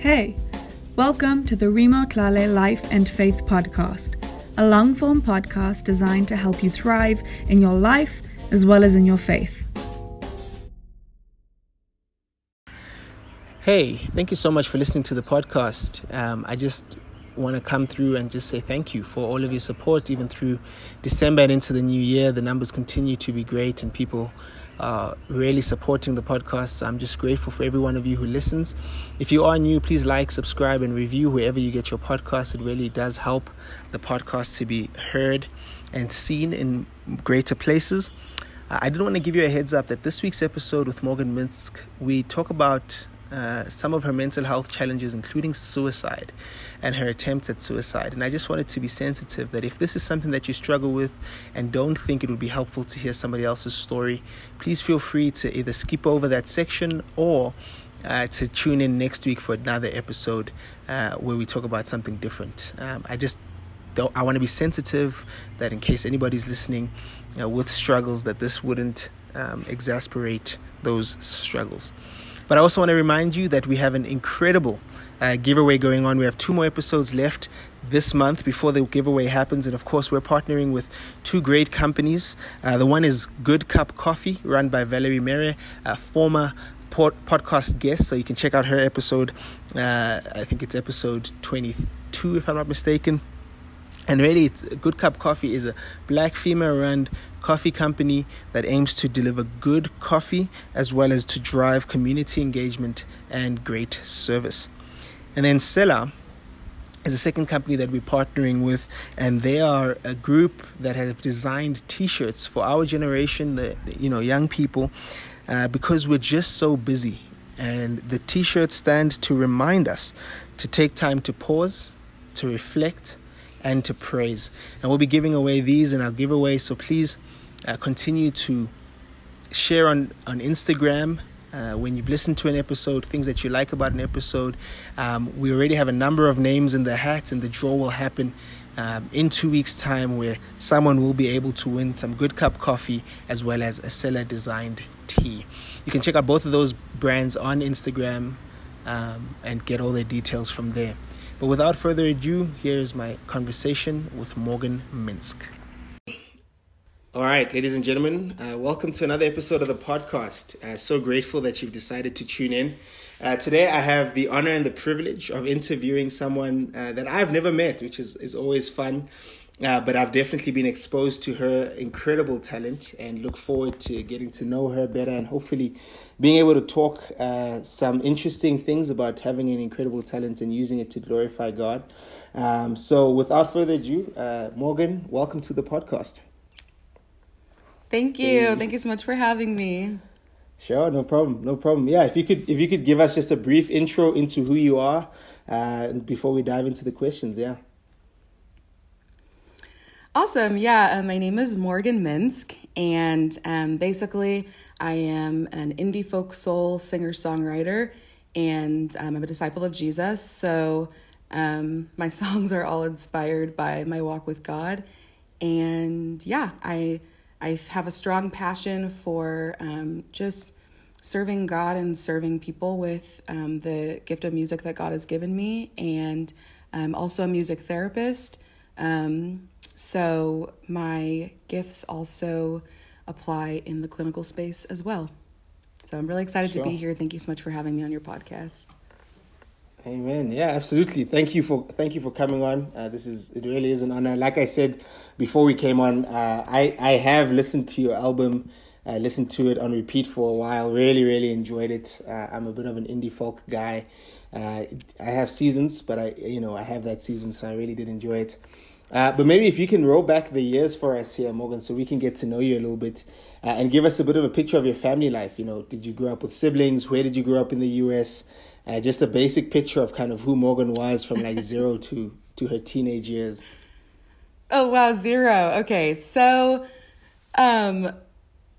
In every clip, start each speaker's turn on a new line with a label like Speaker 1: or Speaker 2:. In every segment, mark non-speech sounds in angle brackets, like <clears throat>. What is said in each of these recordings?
Speaker 1: Hey, welcome to the Remo Tlale Life and Faith Podcast, a long form podcast designed to help you thrive in your life as well as in your faith.
Speaker 2: Hey, thank you so much for listening to the podcast. Um, I just want to come through and just say thank you for all of your support, even through December and into the new year. The numbers continue to be great, and people are really supporting the podcast. I'm just grateful for every one of you who listens. If you are new, please like, subscribe, and review wherever you get your podcast. It really does help the podcast to be heard and seen in greater places. I did want to give you a heads up that this week's episode with Morgan Minsk, we talk about uh, some of her mental health challenges, including suicide and her attempts at suicide. And I just wanted to be sensitive that if this is something that you struggle with and don't think it would be helpful to hear somebody else's story, please feel free to either skip over that section or uh, to tune in next week for another episode uh, where we talk about something different. Um, I just don't, I want to be sensitive that in case anybody's listening uh, with struggles, that this wouldn't um, exasperate those struggles. But I also want to remind you that we have an incredible uh, giveaway going on. We have two more episodes left this month before the giveaway happens. And of course, we're partnering with two great companies. Uh, the one is Good Cup Coffee, run by Valerie Mere, a former podcast guest. So you can check out her episode. Uh, I think it's episode 22, if I'm not mistaken. And really, it's Good Cup Coffee is a black female run coffee company that aims to deliver good coffee as well as to drive community engagement and great service. And then Sela is a second company that we're partnering with, and they are a group that have designed T-shirts for our generation, the you know young people, uh, because we're just so busy. And the T-shirts stand to remind us to take time to pause, to reflect, and to praise. And we'll be giving away these in our giveaway. So please uh, continue to share on, on Instagram uh, when you've listened to an episode, things that you like about an episode. Um, we already have a number of names in the hat, and the draw will happen um, in two weeks' time where someone will be able to win some good cup coffee as well as a Sela designed tee. You can check out both of those brands on Instagram um, and get all their details from there. But without further ado, here's my conversation with Morgan Minsk. All right, ladies and gentlemen, uh, welcome to another episode of the podcast. Uh, so grateful that you've decided to tune in. Uh, today, I have the honor and the privilege of interviewing someone uh, that I've never met, which is, is always fun. Uh, but I've definitely been exposed to her incredible talent and look forward to getting to know her better and hopefully being able to talk uh, some interesting things about having an incredible talent and using it to glorify God. Um, so, without further ado, Morgan, welcome to the podcast.
Speaker 3: Thank you. Thank you so much for having me.
Speaker 2: Sure, no problem, no problem. Yeah, if you could, if you could give us just a brief intro into who you are, uh, before we dive into the questions, yeah.
Speaker 3: Awesome. Yeah, uh, my name is Morgan Minsk, and um, basically, I am an indie folk soul singer songwriter, and um, I'm a disciple of Jesus. So um, my <laughs> songs are all inspired by my walk with God, and yeah, I I have a strong passion for um, just serving God and serving people with um, the gift of music that God has given me, and I'm also a music therapist. Um, so my gifts also apply in the clinical space as well. So I'm really excited sure. to be here. Thank you so much for having me on your podcast.
Speaker 2: Amen. Yeah, absolutely. Thank you for thank you for coming on. Uh, this is it really is an honor. Like I said before we came on, uh, I I have listened to your album, uh, listened to it on repeat for a while. Really, really enjoyed it. Uh, I'm a bit of an indie folk guy. Uh, I have seasons, but I you know I have that season, so I really did enjoy it. Uh, but maybe if you can roll back the years for us here, Morgan, so we can get to know you a little bit uh, and give us a bit of a picture of your family life. You know, did you grow up with siblings? Where did you grow up in the U.S.? Uh, just a basic picture of kind of who Morgan was from like zero <laughs> to to her teenage years.
Speaker 3: Oh wow, zero. Okay, so, um,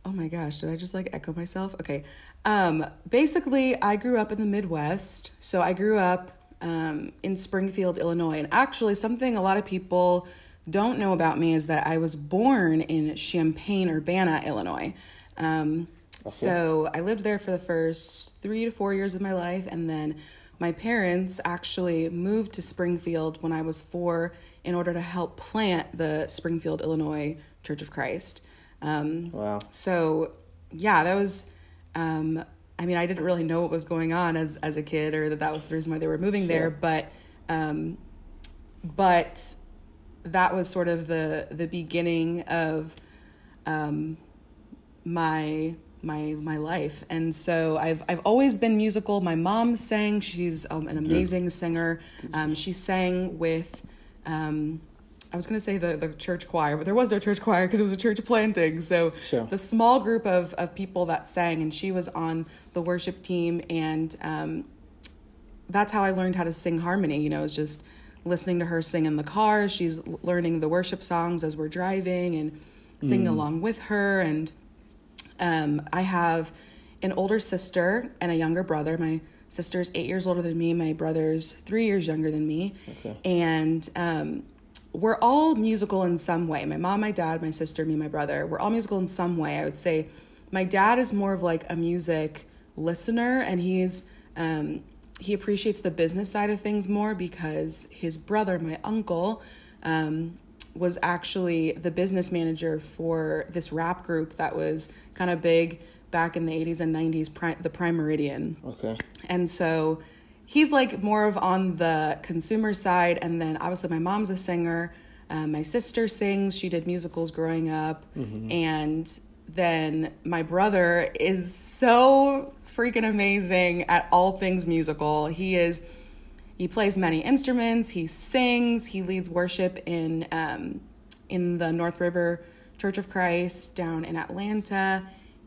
Speaker 3: oh my gosh, did I just like echo myself? Okay, um, basically, I grew up in the Midwest, so I grew up um, in Springfield, Illinois. And actually, something a lot of people don't know about me is that I was born in Champaign, Urbana, Illinois. Um, okay. So I lived there for the first three to four years of my life and then my parents actually moved to Springfield when I was four in order to help plant the Springfield, Illinois Church of Christ. Um,
Speaker 2: Wow.
Speaker 3: so yeah, that was. Um, I mean, I didn't really know what was going on as as a kid, or that that was the reason why they were moving there. But, um, but that was sort of the the beginning of um, my my my life and so i've i've always been musical my mom sang she's um, an amazing singer um, she sang with um, i was going to say the the church choir but there was no church choir because it was a church planting so
Speaker 2: Sure.
Speaker 3: the small group of of people that sang and she was on the worship team and um, that's how I learned how to sing harmony. You know, it's just listening to her sing in the car. She's learning the worship songs as we're driving and singing along with her. And um, I have an older sister and a younger brother. My sister's eight years older than me. My brother's three years younger than me.
Speaker 2: Okay.
Speaker 3: And um, we're all musical in some way. My mom, my dad, my sister, me, my brother. We're all musical in some way. I would say my dad is more of like a music listener, and he's um, he appreciates the business side of things more because his brother, my uncle, um, was actually the business manager for this rap group that was kind of big back in the 80s and 90s, Pri- the Prime Meridian.
Speaker 2: Okay.
Speaker 3: And so he's like more of on the consumer side. And then obviously, my mom's a singer. Um, my sister sings. She did musicals growing up. And then my brother is so freaking amazing at all things musical. He is. He plays many instruments. He sings. He leads worship in um, in the North River Church of Christ down in Atlanta,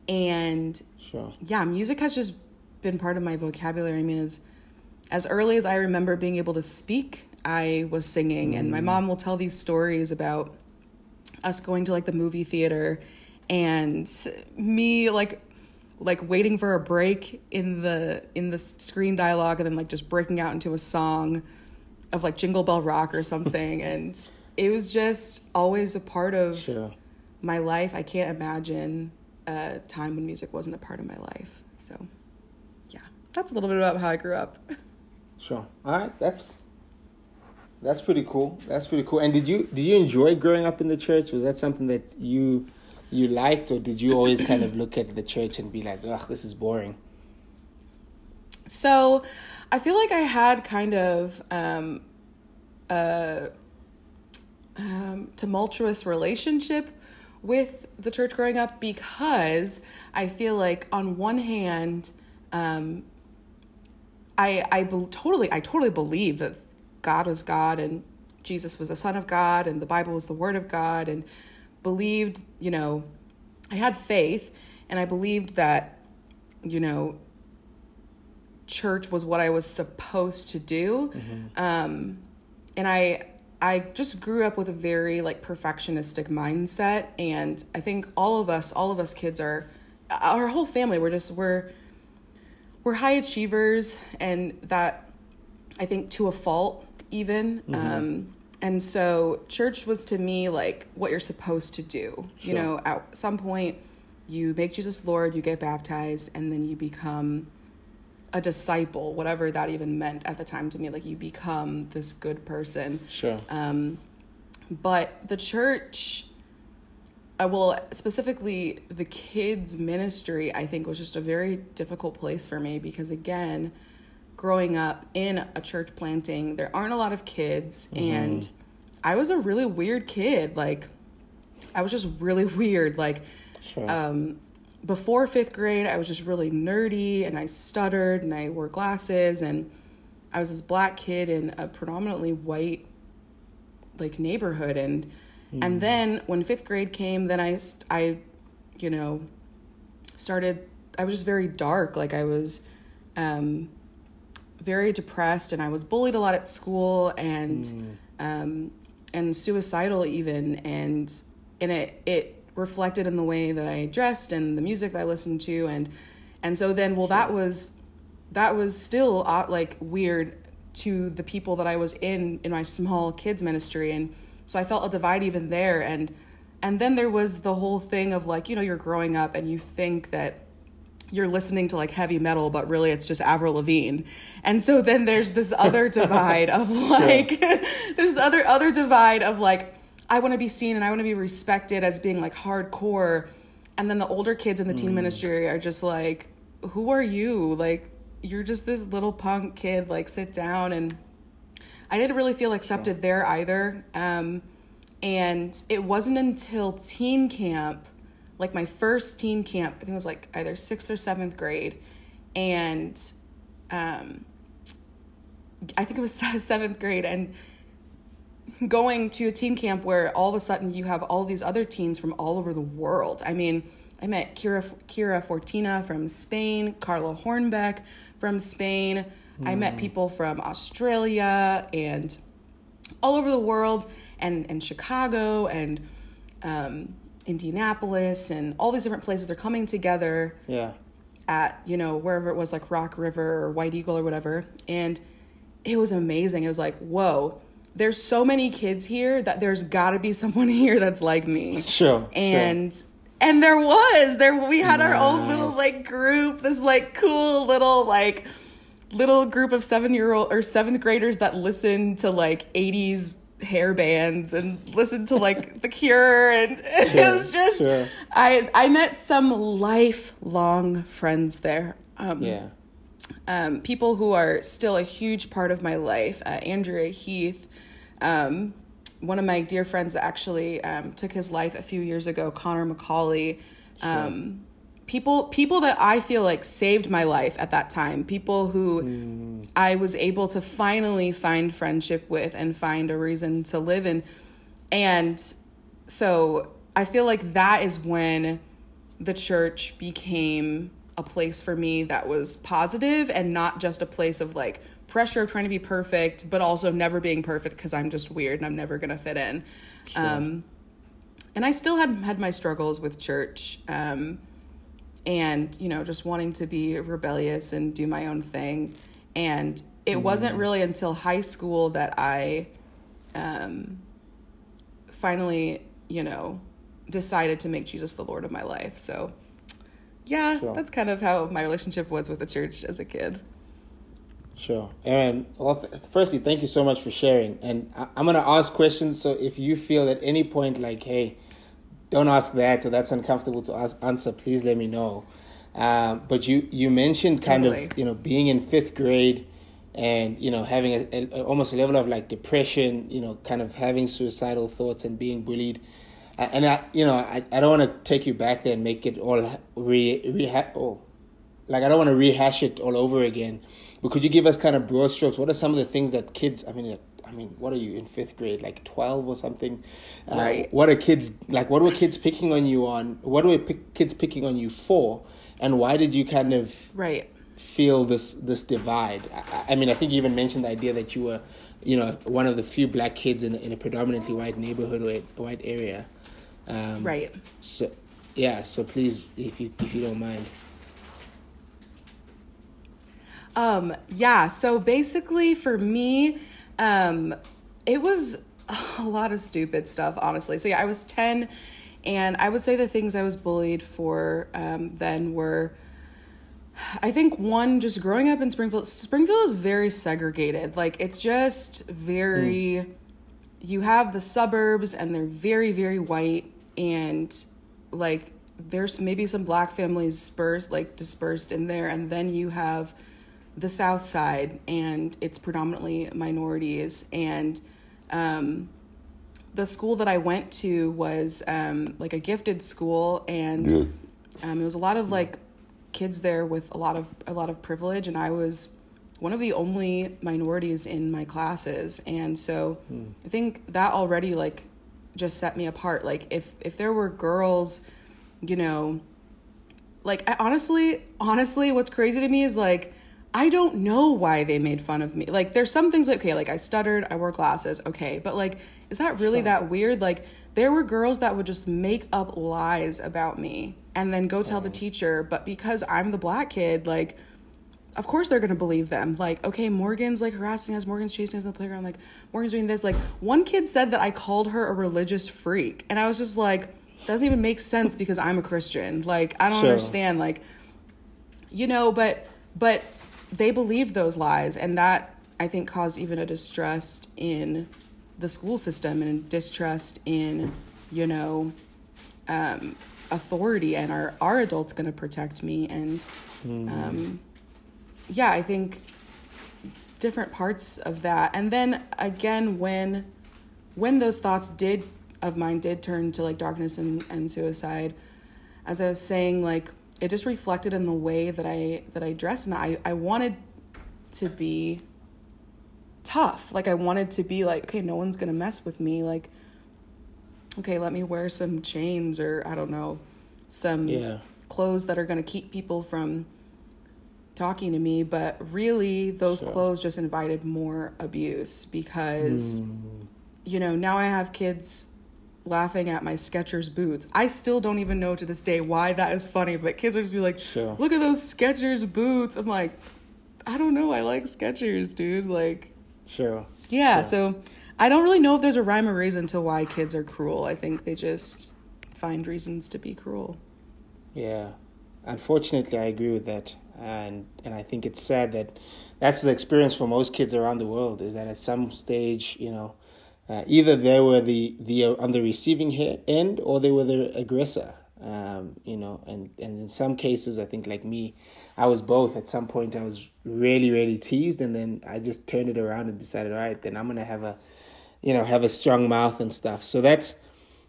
Speaker 3: and
Speaker 2: Sure.
Speaker 3: yeah, music has just been part of my vocabulary. I mean, as as early as I remember being able to speak, I was singing, and my mom will tell these stories about us going to like the movie theater and me like like waiting for a break in the in the screen dialogue and then like just breaking out into a song of like Jingle Bell Rock or something <laughs> and it was just always a part of
Speaker 2: Sure.
Speaker 3: my life. I can't imagine a time when music wasn't a part of my life. So, yeah, that's a little bit about how I grew up. <laughs>
Speaker 2: Sure. All right. That's that's pretty cool. That's pretty cool. And did you did you enjoy growing up in the church? Was that something that you you liked, or did you always kind of look at the church and be like, "Ugh, this is boring"?
Speaker 3: So, I feel like I had kind of um, a um, tumultuous relationship with the church growing up because I feel like on one hand, um, I I be- totally I totally believe that God was God and Jesus was the Son of God and the Bible was the Word of God and believed you know I had faith and I believed that you know church was what I was supposed to do. Um, and I I just grew up with a very like perfectionistic mindset and I think all of us all of us kids are our whole family we're just we're we're high achievers and that I think to a fault even. Um and so church was to me like what you're supposed to do. You know at some point you make Jesus Lord you get baptized and then you become a disciple whatever that even meant at the time to me. Like you become this good person.
Speaker 2: Sure.
Speaker 3: um, but the church, uh, well, specifically the kids' ministry, I think was just a very difficult place for me because, again, growing up in a church planting, there aren't a lot of kids, and I was a really weird kid. Like, I was just really <laughs> weird. Like,
Speaker 2: sure.
Speaker 3: um, before fifth grade, I was just really nerdy and I stuttered and I wore glasses and I was this black kid in a predominantly white like neighborhood and and then when fifth grade came, then I I you know started I was just very dark like I was um very depressed and I was bullied a lot at school and um and suicidal even and and it it reflected in the way that I dressed and the music that I listened to and and so then well that was that was still uh, like weird to the people that I was in in my small kids ministry and so I felt a divide even there and and then there was the whole thing of like you know you're growing up and you think that you're listening to like heavy metal, but really it's just Avril Lavigne. And so then there's this other <laughs> divide of like, <laughs> there's other other divide of like, I want to be seen and I want to be respected as being like hardcore, and then the older kids in the teen ministry are just like, who are you? Like, you're just this little punk kid. Like, sit down. And I didn't really feel accepted there either. Um, and it wasn't until teen camp like my first teen camp, I think it was like either sixth or seventh grade. And um, I think it was <laughs> seventh grade. And going to a teen camp where all of a sudden you have all these other teens from all over the world. I mean, I met Kira, Kira Fortina from Spain, Carla Hornbeck from Spain. Mm. I met hmm. people from Australia and all over the world and, and Chicago and um, Indianapolis and all these different places. They're coming together.
Speaker 2: Yeah.
Speaker 3: At you know wherever it was like Rock River or White Eagle or whatever, and it was amazing. It was like whoa. There's so many kids here that there's got to be someone <laughs> here that's like me.
Speaker 2: Sure.
Speaker 3: And sure. and there was there we had nice. our own little like group. This like cool little like little group of seven year old or seventh graders that listened to like 80s hair bands and listened to like <laughs> The Cure and <laughs> it was just. I I met some lifelong friends there.
Speaker 2: Um, yeah.
Speaker 3: Um, people who are still a huge part of my life. Uh, Andrea Heath, um, one of my dear friends that actually um, took his life a few years ago, Connor McCauley. Sure. People people that I feel like saved my life at that time, people who mm. I was able to finally find friendship with and find a reason to live in. And so I feel like that is when the church became a place for me that was positive and not just a place of like pressure of trying to be perfect, but also never being perfect because I'm just weird and I'm never gonna fit in. Sure. Um, and I still had had my struggles with church. Um, and you know just wanting to be rebellious and do my own thing and it mm. wasn't really until high school that i um, finally you know decided to make jesus the lord of my life so yeah sure. that's kind of how my relationship was with the church as a kid
Speaker 2: Sure. Aaron, well, th- firstly, thank you so much for sharing. And I- I'm going to ask questions. So if you feel at any point like, hey, don't ask that or that's uncomfortable to ask, answer, please let me know. Um, but you you mentioned kind totally. of you know being in fifth grade and you know having a, a, almost a level of like depression, you know, kind of having suicidal thoughts and being bullied. Uh, and I you know I, I don't want to take you back there and make it all re reha- oh, like I don't want to rehash it all over again. But could you give us kind of broad strokes? What are some of the things that kids? I mean, mean, what are you in fifth grade, like twelve or something?
Speaker 3: Uh, right.
Speaker 2: What are kids like? What were kids picking on you on? What were pick, kids picking on you for? And why did you kind of
Speaker 3: right
Speaker 2: feel this this divide? I, I mean, I think you even mentioned the idea that you were, you know, one of the few black kids in in a predominantly white neighborhood or white area.
Speaker 3: Um, right.
Speaker 2: So, yeah. So please, if you if you don't mind.
Speaker 3: Um, yeah, so basically for me, um, it was <laughs> a lot of stupid stuff, honestly. So yeah, I was 10 and I would say the things I was bullied for um, then were, I think one, just growing up in Springfield. Springfield is very segregated. Like it's just very, mm. you have the suburbs and they're very, very white and like there's maybe some black families dispersed like dispersed in there and then you have the South Side, and it's predominantly minorities. And um, the school that I went to was um, like a gifted school, and yeah. um, it was a lot of like kids there with a lot of a lot of privilege, and I was one of the only minorities in my classes, and so hmm. I think that already like just set me apart. Like if if there were girls, you know, like I honestly, honestly, what's crazy to me is like I don't know why they made fun of me. Like, there's some things like, okay, like I stuttered, I wore glasses, okay, but like, is that really that weird? Like, there were girls that would just make up lies about me and then go tell the oh. teacher, but because I'm the black kid, like, of course they're gonna believe them. Like, okay, Morgan's like harassing us, Morgan's chasing us in the playground, like, Morgan's doing this. Like, one kid said that I called her a religious freak, and I was just like, doesn't even make sense because I'm a Christian. Like, I don't sure. understand. Like, you know, but but they believed those lies and that I think caused even a distrust in the school system and distrust in, you know, um, authority and are our adults going to protect me? And um, yeah i think different parts of that. And then again when when those thoughts did of mine did turn to like darkness and, and suicide as i was saying like it just reflected in the way that i that i dressed and i i wanted to be tough. Like i wanted to be like okay no one's gonna mess with me like okay let me wear some chains or i don't know some
Speaker 2: Yeah.
Speaker 3: clothes that are going to keep people from talking to me. But really those clothes just invited more abuse because mm. you know now i have kids laughing at my skechers boots i still don't even know to this day why that is funny but kids are just be like
Speaker 2: Sure.
Speaker 3: look at those skechers boots i'm like i don't know i like skechers dude like
Speaker 2: Sure.
Speaker 3: yeah, so I don't really know if there's a rhyme or reason to why kids are cruel. I think they just find reasons to be cruel.
Speaker 2: Yeah, unfortunately, I agree with that, and and I think it's sad that that's the experience for most kids around the world. Is that at some stage, you know, uh, either they were the the uh, on the receiving end or they were the aggressor. Um, you know, and and in some cases, I think like me, I was both. At some point, I was really really teased, and then I just turned it around and decided, all right, then I'm gonna have a, you know, have a strong mouth and stuff. So that's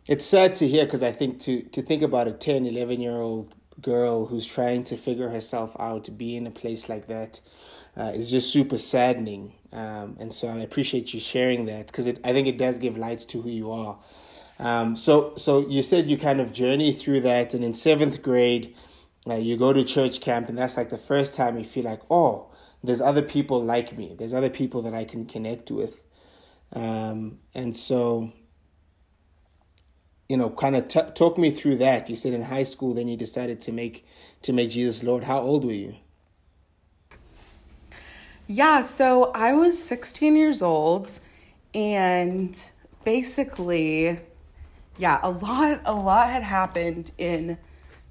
Speaker 2: it's sad to hear because I think to to think about a 10, 11 year old girl who's trying to figure herself out to be in a place like that uh, is just super saddening. Um, and so I appreciate you sharing that because I think it does give light to who you are. Um, so so you said you kind of journey through that, and in seventh grade, uh, you go to church camp, and that's like the first time you feel like, oh, there's other people like me. There's other people that I can connect with. Um, and so you know, kind of t- talk me through that. You said in high school, then you decided to make to make Jesus Lord. How old were you?
Speaker 3: Yeah, so I was 16 years old and basically yeah, a lot a lot had happened in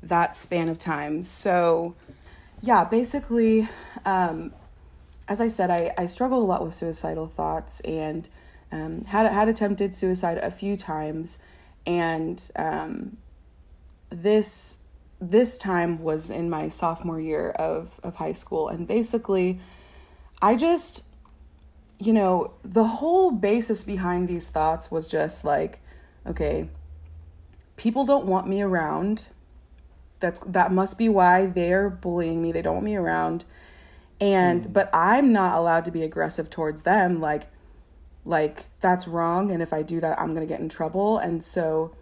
Speaker 3: that span of time. So yeah, basically um as I said, I, I struggled a lot with suicidal thoughts and um, had had attempted suicide a few times, and um, this this time was in my sophomore year of of high school, and basically, I just, you know, the whole basis behind these thoughts was just like, okay, people don't want me around. That's that must be why they're bullying me. They don't want me around. And mm. but i'm not allowed to be aggressive towards them. Like like that's wrong. And if i do that i'm going to get in trouble. And so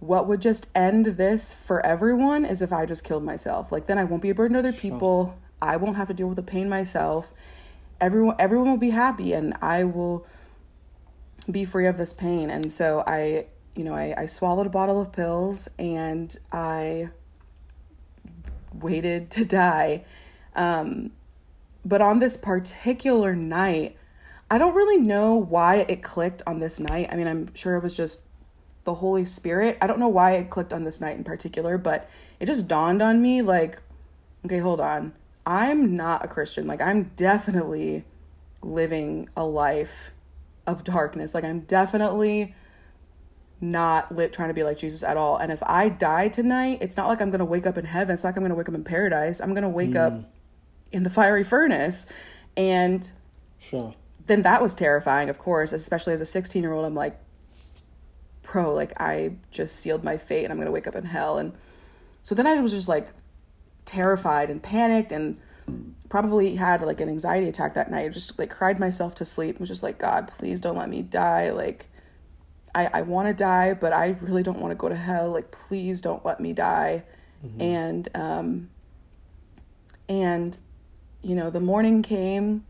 Speaker 3: what would just end this for everyone is if i just killed myself. Like then i won't be a burden to other people i won't have to deal with the pain myself everyone everyone will be happy and i will be free of this pain and so i you know i, I swallowed a bottle of pills and i waited to die um, but on this particular night, I don't really know why it clicked on this night. I mean, I'm sure it was just the Holy Spirit. I don't know why it clicked on this night in particular, but it just dawned on me like, okay, hold on. I'm not a Christian. Like, I'm definitely living a life of darkness. Like, I'm definitely not lit trying to be like Jesus at all. And if I die tonight, it's not like I'm going to wake up in heaven. It's not like I'm going to wake up in paradise. I'm going to wake up mm. in the fiery furnace. And
Speaker 2: Sure.
Speaker 3: then that was terrifying, of course, especially as a 16 year old. I'm like, bro, like I just sealed my fate and I'm going to wake up in hell. And so then I was just like terrified and panicked and probably had like an anxiety attack that night. Just like cried myself to sleep. I Was just like, God, please don't let me die. Like, I, I want to die, but I really don't want to go to hell. Like, please don't let me die. And, um, and, you know, the morning came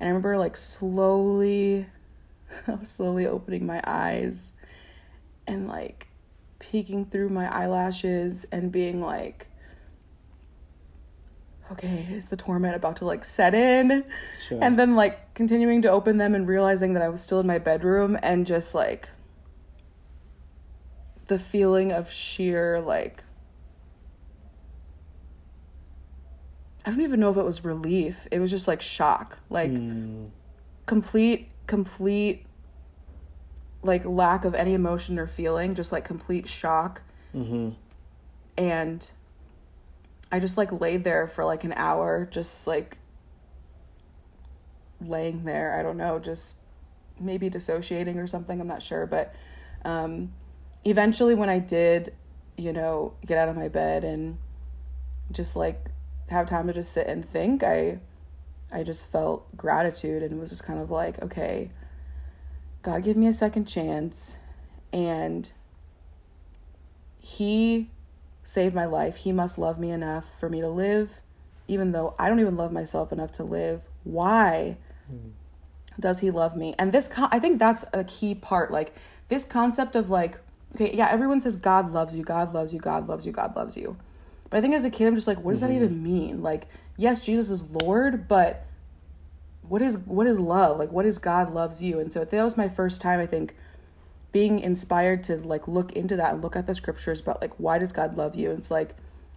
Speaker 3: and I remember like slowly, <laughs> slowly opening my eyes and like peeking through my eyelashes and being like, okay, is the torment about to like set in?
Speaker 2: Sure.
Speaker 3: And then like continuing to open them and realizing that I was still in my bedroom and just like the feeling of sheer like I don't even know if it was relief. It was just like shock, like hmm. complete, complete, like lack of any emotion or feeling, just like complete shock. Mm-hmm. And I just like laid there for like an hour, just like laying there. I don't know, just maybe dissociating or something. I'm not sure. But um, eventually, when I did, you know, get out of my bed and just like have time to just sit and think, I I just felt gratitude and was just kind of like, okay, God give me a second chance and he saved my life. He must love me enough for me to live even though I don't even love myself enough to live. Why hmm. does he love me? And this I think that's a key part like this concept of like okay, yeah, everyone says God loves you, God loves you, God loves you, God loves you. But I think as a kid, I'm just like, what does that mm-hmm. even mean? Like, yes, Jesus is Lord, but what is what is love? Like, what is God loves you? And so that was my first time, I think, being inspired to like look into that and look at the scriptures about like why does God love you? And it's like,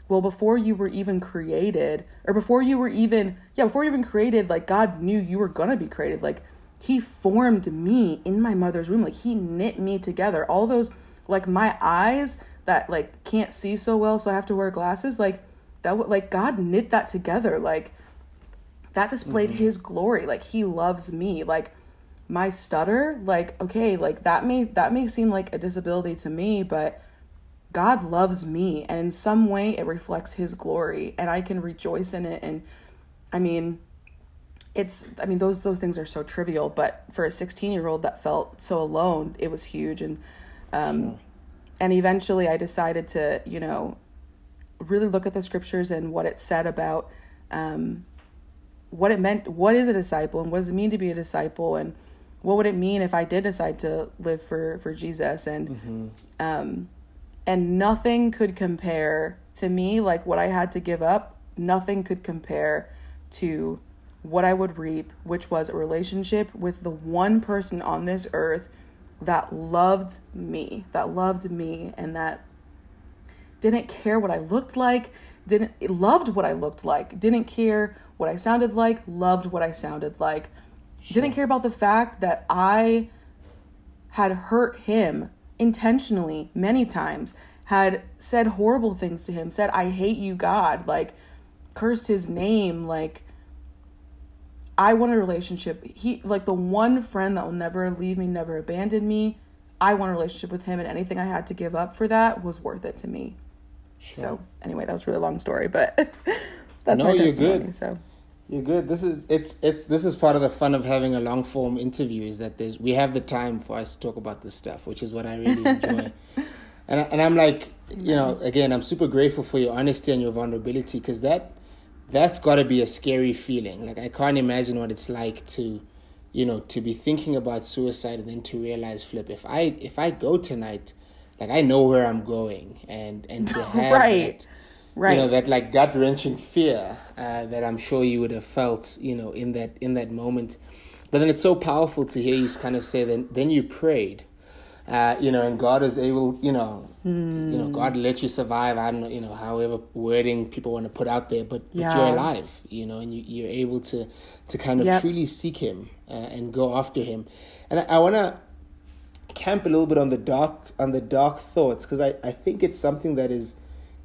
Speaker 3: well, before you were even created, or before you were even yeah, before you even created, like God knew you were gonna be created. Like He formed me in my mother's womb. Like He knit me together. All those like my eyes that like can't see so well so i have to wear glasses like that would like god knit that together like that displayed mm-hmm. his glory like he loves me like my stutter like okay like that may that may seem like a disability to me but god loves me and in some way it reflects his glory and i can rejoice in it and i mean it's i mean those those things are so trivial but for a 16 year old that felt so alone it was huge and um and eventually I decided to, you know, really look at the scriptures and what it said about um, what it meant, what is a disciple and what does it mean to be a disciple and what would it mean if I did decide to live for, for Jesus? And, um, and nothing could compare to me, like what I had to give up, nothing could compare to what I would reap, which was a relationship with the one person on this earth that loved me, that loved me, and that didn't care what I looked like, didn't loved what I looked like, didn't care what I sounded like, loved what I sounded like, didn't care about the fact that I had hurt him intentionally many times, had said horrible things to him, said, I hate you, God, like cursed his name, like I want a relationship. He like the one friend that will never leave me, never abandon me. I want a relationship with him, and anything I had to give up for that was worth it to me. So anyway, that was a really long story, but <laughs> that's
Speaker 2: No,
Speaker 3: my testimony.
Speaker 2: good.
Speaker 3: So
Speaker 2: You're good. This is it's it's this is part of the fun of having a long form interview is that there's we have the time for us to talk about this stuff, which is what I really enjoy. <laughs> and I, and I'm like, you know, again, I'm super grateful for your honesty and your vulnerability because that that's got to be a scary feeling. Like I can't imagine what it's like to, you know, to be thinking about suicide and then to realize, flip, if I if I go tonight, like I know where I'm going, and and to <laughs> have
Speaker 3: Right.
Speaker 2: that,
Speaker 3: right,
Speaker 2: you know that like gut wrenching fear uh, that I'm sure you would have felt, you know, in that in that moment. But then it's so powerful to hear you kind of say then then you prayed, uh, you know, and God is able, you know, you know, God let you survive. I don't know, you know, however wording people want to put out there, but, but you're alive, you know, and you, you're able to to kind of
Speaker 3: Yep.
Speaker 2: truly seek Him uh, and go after Him. And I, I want to camp a little bit on the dark on the dark thoughts because I, I think it's something that is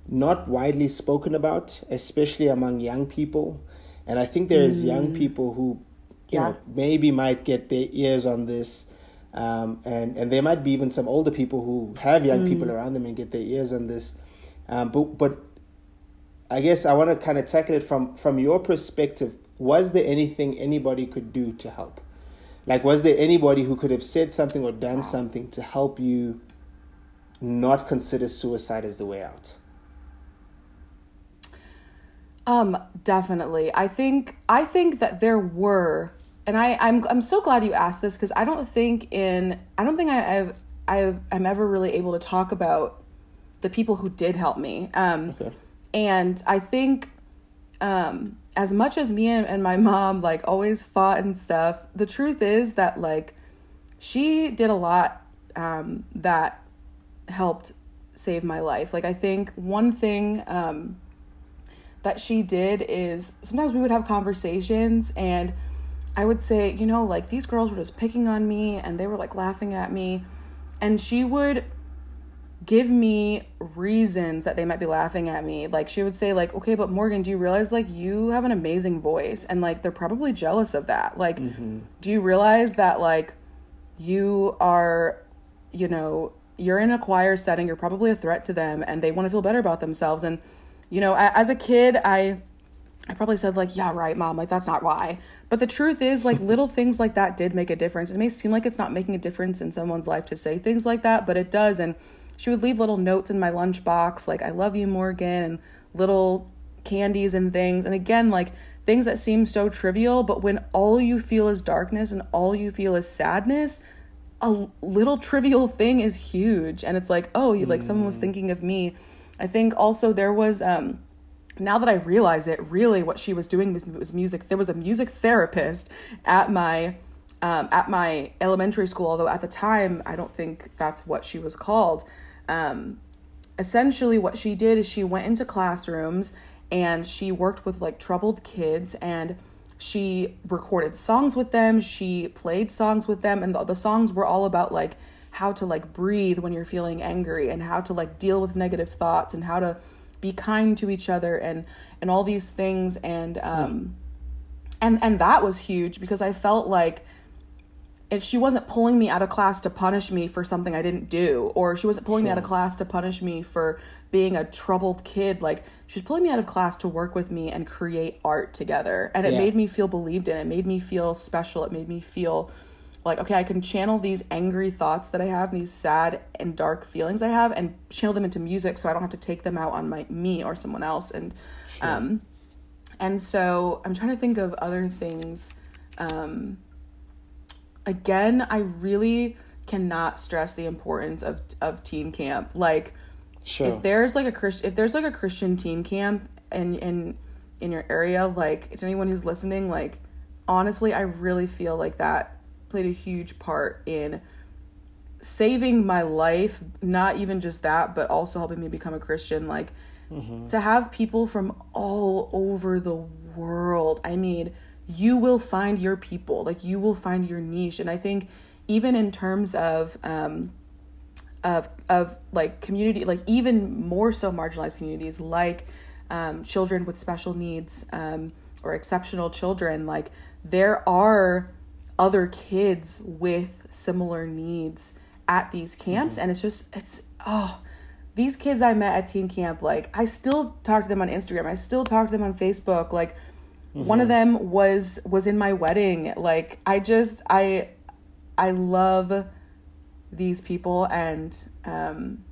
Speaker 2: not widely spoken about, especially among young people. And I think there is young people who you
Speaker 3: Yeah.
Speaker 2: know maybe might get their ears on this. Um, and and there might be even some older people who have young people around them and get their ears on this. Um, but but I guess I want to kind of tackle it from from your perspective. Was there anything anybody could do to help? Like, was there anybody who could have said something or done something to help you not consider suicide as the way out?
Speaker 3: Um, definitely. I think I think that there were, and I I'm I'm so glad you asked this because I don't think in I don't think I, I've I've I'm ever really able to talk about the people who did help me. Um, and I think um as much as me and, and my mom like always fought and stuff, the truth is that like she did a lot um that helped save my life. Like I think one thing um that she did is sometimes we would have conversations and I would say, you know, like these girls were just picking on me and they were like laughing at me. And she would give me reasons that they might be laughing at me. Like she would say like, "Okay, but Morgan, do you realize like you have an amazing voice and like they're probably jealous of that. Like mm-hmm. do you realize that like you are you know, you're in a choir setting, you're probably a threat to them and they want to feel better about themselves and you know, as a kid, I I probably said like, "Yeah, right, mom, like that's not why." But the truth is like <laughs> little things like that did make a difference. It may seem like it's not making a difference in someone's life to say things like that, but it does and she would leave little notes in my lunchbox like I love you Morgan and little candies and things. And again, like things that seem so trivial, but when all you feel is darkness and all you feel is sadness, a little trivial thing is huge. And it's like, oh, you like someone was mm. thinking of me. I think also there was um now that I realize it, really what she was doing was, was music. There was a music therapist at my um, at my elementary school, although at the time I don't think that's what she was called um, essentially what she did is she went into classrooms and she worked with like troubled kids and she recorded songs with them she played songs with them and the, the songs were all about like how to like breathe when you're feeling angry and how to like deal with negative thoughts and how to be kind to each other and and all these things and um and and that was huge because i felt like if she wasn't pulling me out of class to punish me for something I didn't do, or she wasn't pulling sure. me out of class to punish me for being a troubled kid. Like she was pulling me out of class to work with me and create art together. And it yeah. made me feel believed in. It made me feel special. It made me feel like, okay, I can channel these angry thoughts that I have, these sad and dark feelings I have, and channel them into music so I don't have to take them out on my me or someone else. And um and so I'm trying to think of other things. Um again, I really cannot stress the importance of of team camp. Like sure. if there's like a Christian if there's like a Christian team camp and in in your area, like to anyone who's listening, like honestly, I really feel like that played a huge part in saving my life, not even just that, but also helping me become a Christian. Like mm-hmm. to have people from all over the world. I mean, you will find your people like you will find your niche and i think even in terms of um of of like community like even more so marginalized communities like um, children with special needs um, or exceptional children like there are other kids with similar needs at these camps mm-hmm. and it's just it's oh these kids i met at teen camp like i still talk to them on instagram i still talk to them on facebook like Mm-hmm. One of mm-hmm. them was was in my wedding. Like I just I I love these people and um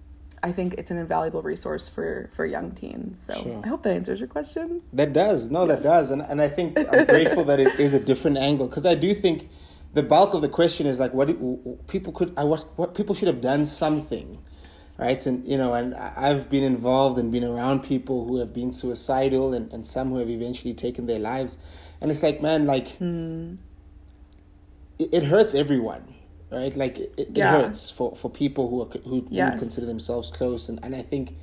Speaker 3: I think it's an invaluable resource for for young teens. So sure. I hope that answers your question.
Speaker 2: That does. No, yes. that does. And and I think I'm <laughs> grateful that it is a different angle because I do think the bulk of the question is like what people could I what what people should have done something right? And you know, and I've been involved and been around people who have been suicidal and, and some who have eventually taken their lives. And it's like, man, like mm. it, it, hurts everyone, right? Like it, it yeah. hurts for, for people who are, who, yes. who consider themselves close. And, and I think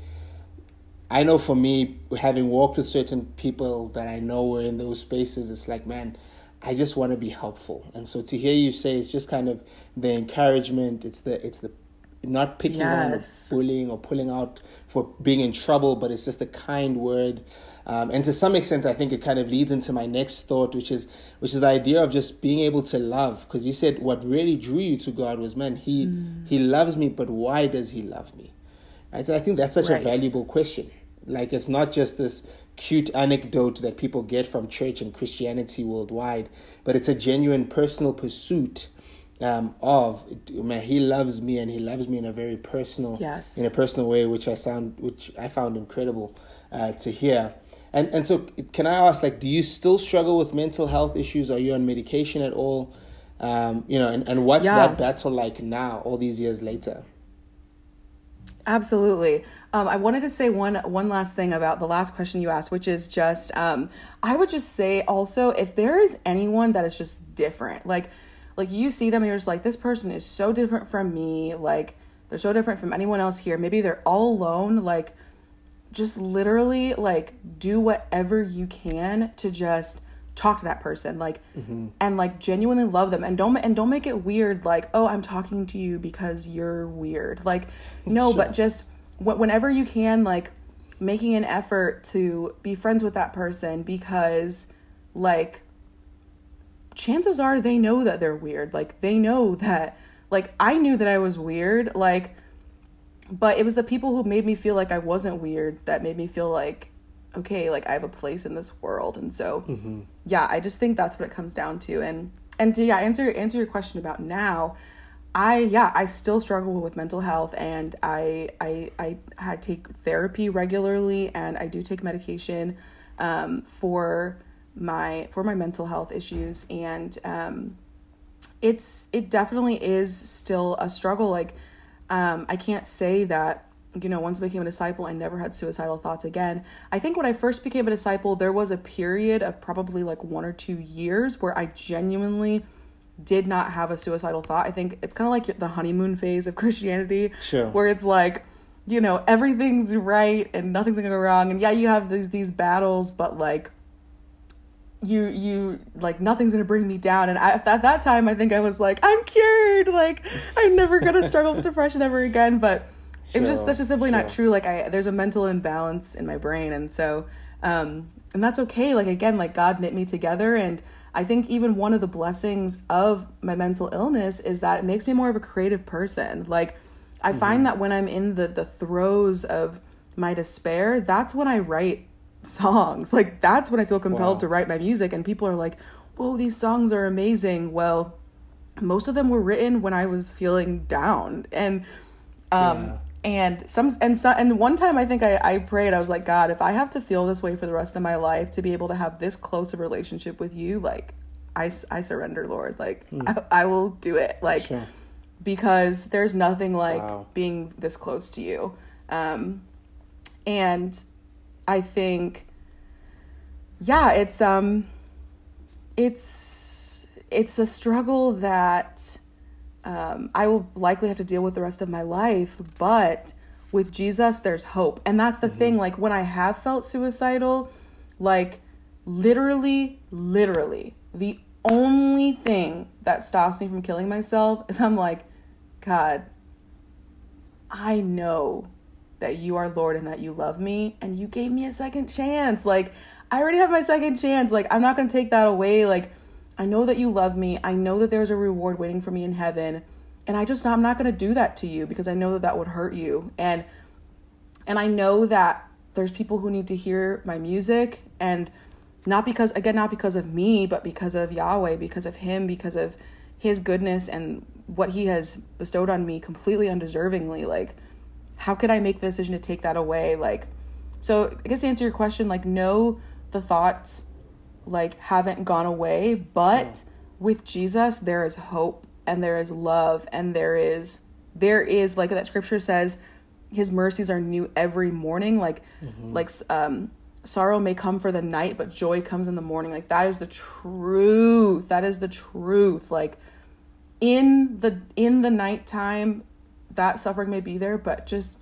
Speaker 2: I know for me, having walked with certain people that I know were in those spaces, it's like, man, I just want to be helpful. And so to hear you say it's just kind of the encouragement, it's the it's the not picking yes. on or bullying or pulling out for being in trouble, but it's just a kind word. Um, and to some extent, I think it kind of leads into my next thought, which is which is the idea of just being able to love. Because you said what really drew you to God was, man, He mm. He loves me, but why does He love me? Right. So I think that's such right. a valuable question. Like it's not just this cute anecdote that people get from church and Christianity worldwide, but it's a genuine personal pursuit um, of man, he loves me and he loves me in a very personal, yes. in a personal way, which I sound, which I found incredible uh, to hear. And and so, can I ask, like, do you still struggle with mental health issues? Are you on medication at all? Um, you know, and, and what's yeah. that battle like now, all these years later?
Speaker 3: Absolutely. Um, I wanted to say one one last thing about the last question you asked, which is just um, I would just say also if there is anyone that is just different, like like you see them and you're just like this person is so different from me like they're so different from anyone else here maybe they're all alone like just literally like do whatever you can to just talk to that person like mm-hmm. and like genuinely love them and don't and don't make it weird like oh i'm talking to you because you're weird like no sure. but just whenever you can like making an effort to be friends with that person because like chances are they know that they're weird like they know that like i knew that i was weird like but it was the people who made me feel like i wasn't weird that made me feel like okay like i have a place in this world. And so mm-hmm. yeah i just think that's what it comes down to. And and to yeah answer answer your question about now i yeah i still struggle with mental health and i i i had take therapy regularly and i do take medication um, for my for my mental health issues. And um, it's it definitely is still a struggle. Like um, i can't say that you know, once I became a disciple, I never had suicidal thoughts again. I think when I first became a disciple, there was a period of probably like one or two years where I genuinely did not have a suicidal thought. I think it's kind of like the honeymoon phase of <laughs> Christianity, sure. where it's like, you know, everything's right and nothing's gonna go wrong. And yeah, you have these these battles, but like you you like nothing's gonna bring me down. And I, at that time i think i was like i'm cured. Like i'm never gonna struggle with depression ever again. But it was just that's just simply sure. not true. Like i there's a mental imbalance in my brain. And so um and that's okay. Like again like god knit me together. And i think even one of the blessings of my mental illness is that it makes me more of a creative person. Like i mm-hmm. find that when i'm in the the throes of my despair that's when i write songs like that's when i feel compelled wow. to write my music and people are like whoa these songs are amazing well most of them were written when i was feeling down and um yeah and some and so and one time i think I, I prayed i was like god if i have to feel this way for the rest of my life to be able to have this close a relationship with you like i, I surrender lord like mm. I, I, will do it like sure. because there's nothing like wow. being this close to you um and i think yeah it's um it's it's a struggle that um, I will likely have to deal with the rest of my life. But with Jesus, there's hope. And that's the mm-hmm. thing. Like when I have felt suicidal, like literally, literally, the only thing that stops me from killing myself is I'm like, God, I know that you are Lord and that you love me and you gave me a second chance. Like, I already have my second chance. Like, I'm not going to take that away. Like, I know that you love me. I know that there's a reward waiting for me in heaven. And I just I'm not going to do that to you because I know that that would hurt you. And and I know that there's people who need to hear my music and not because again not because of me, but because of Yahweh, because of him, because of his goodness and what he has bestowed on me completely undeservingly. Like how could I make the decision to take that away? Like so I guess to answer your question, like no, the thoughts like haven't gone away, but with Jesus there is hope and there is love and there is there is like that scripture says his mercies are new every morning. Like mm-hmm. like um sorrow may come for the night but joy comes in the morning. Like that is the truth. That is the truth. Like in the in the nighttime that suffering may be there but just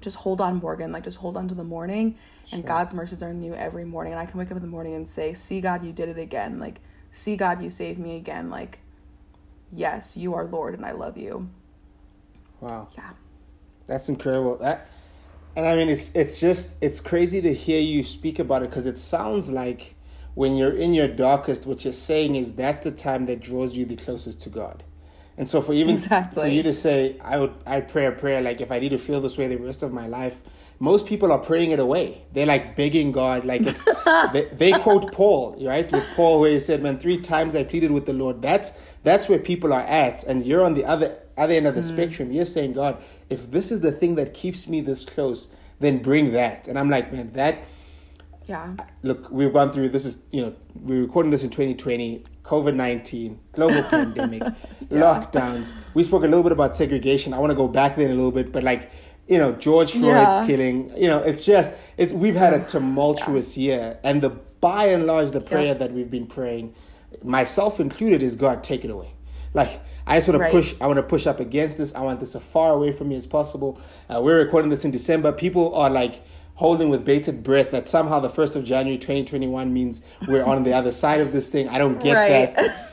Speaker 3: just hold on morgan like just hold on to the morning and God's mercies are new every morning. And I can wake up in the morning and say, See, God, you did it again. Like, see, God, you saved me again. Like, yes, you are Lord and I love you.
Speaker 2: Wow. Yeah. That's incredible. That and I mean it's it's just it's crazy to hear you speak about it because it sounds like when you're in your darkest, what you're saying is that's the time that draws you the closest to God. And so for even exactly. for you to say, I would I pray a prayer like if I need to feel this way the rest of my life, most people are praying it away. They're like begging God, like it's <laughs> they, they, quote Paul, right? With Paul where he said, Man, three times I pleaded with the Lord. That's that's where people are at. And you're on the other other end of the mm. spectrum. You're saying, God, if this is the thing that keeps me this close, then bring that. And I'm like, man, that
Speaker 3: yeah.
Speaker 2: Look, we've gone through this is you know, we're recording this in 2020, COVID 19, global <laughs> pandemic, yeah. lockdowns. We spoke a little bit about segregation. I want to go back there in a little bit, but like you know George Floyd's yeah. killing. You know, it's just it's we've had a <sighs> tumultuous yeah. year, and the by and large the prayer that we've been praying, myself included, is God take it away. Like I just want to right. push. I want to push up against this. I want this as far away from me as possible. Uh, we're recording this in December. People are like holding with bated breath that somehow the 1st of January 2021 means we're on the other side of this thing. I don't get
Speaker 3: Right.
Speaker 2: that.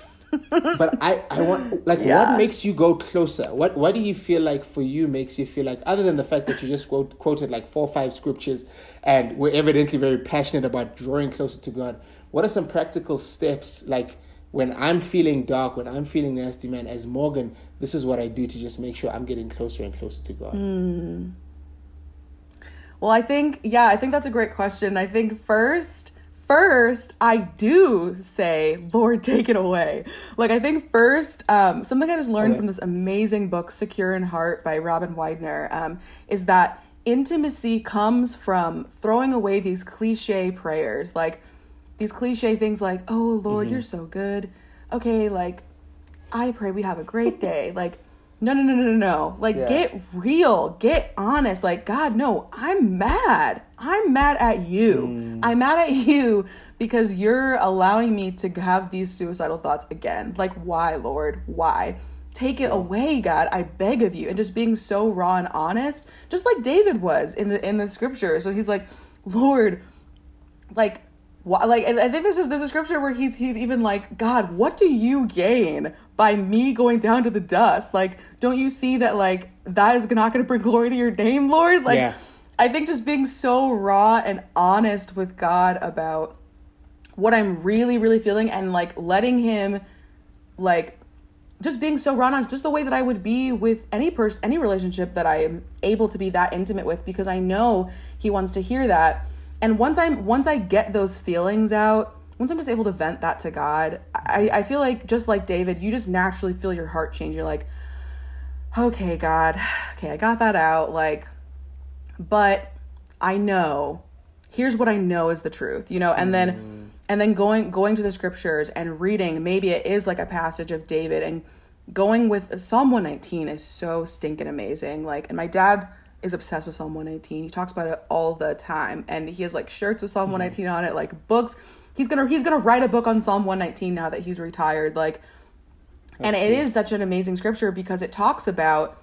Speaker 2: <laughs> but I, I want like
Speaker 3: Yeah.
Speaker 2: what makes you go closer? What what do you feel like for you makes you feel like other than the fact that you just quote, quoted like four or five scriptures and we're evidently very passionate about drawing closer to God. What are some practical steps like when I'm feeling dark, when I'm feeling nasty, man, as Morgan, this is what I do to just make sure I'm getting closer and closer to God.
Speaker 3: Mm. Well, I think, yeah, I think that's a great question. I think first, first, I do say, Lord, take it away. Like, I think first, um, something I just learned
Speaker 2: Okay.
Speaker 3: from this amazing book, Secure in Heart by Robin Weidner, um, is that intimacy comes from throwing away these cliche prayers, like these cliche things like, oh, Lord, you're so good. Okay, like, I pray we have a great day. Like, no, no, no, no, no, no. Like,
Speaker 2: Yeah.
Speaker 3: get real, get honest. Like, God, no, I'm mad. I'm mad at you. Mm. I'm mad at you because you're allowing me to have these suicidal thoughts again. Like, why, Lord? Why? Take it away, God. I beg of you. And just being so raw and honest, just like David was in the in the scripture. So he's like, Lord, like why, like and I think there's a, there's a scripture where he's he's even like God what do you gain by me going down to the dust like don't you see that like that is not going to bring glory to your name Lord like
Speaker 2: Yeah.
Speaker 3: I think just being so raw and honest with God about what I'm really really feeling and like letting him like just being so raw and honest, just the way that I would be with any person, any relationship that I am able to be that intimate with, because I know he wants to hear that. And once I'm, once I get those feelings out, once I'm just able to vent that to God, I, I feel like just like David, you just naturally feel your heart change. You're like, okay, God, okay, I got that out. Like, but I know, here's what I know is the truth, you know, and then, mm. and then going, going to the scriptures and reading, maybe it is like a passage of David and going with Psalm 119 is so stinking amazing. Like, and my dad is obsessed with Psalm 119. He talks about it all the time and he has like shirts with Psalm mm-hmm. 119 on it, like books. He's gonna, he's gonna write a book on Psalm 119 now that he's retired. Like, and it is such an amazing scripture because it talks about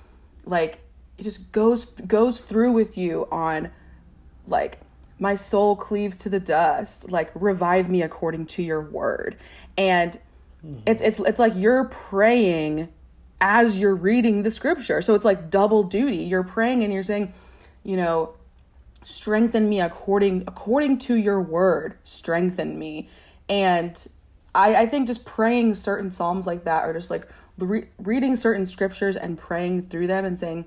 Speaker 3: like it just goes goes through with you on like my soul cleaves to the dust like revive me according to your word and hmm. it's it's it's like you're praying as you're reading the scripture. So it's like double duty. You're praying and you're saying you know strengthen me according according to your word strengthen me. And i i think just praying certain psalms like that or just like re- reading certain scriptures and praying through them and saying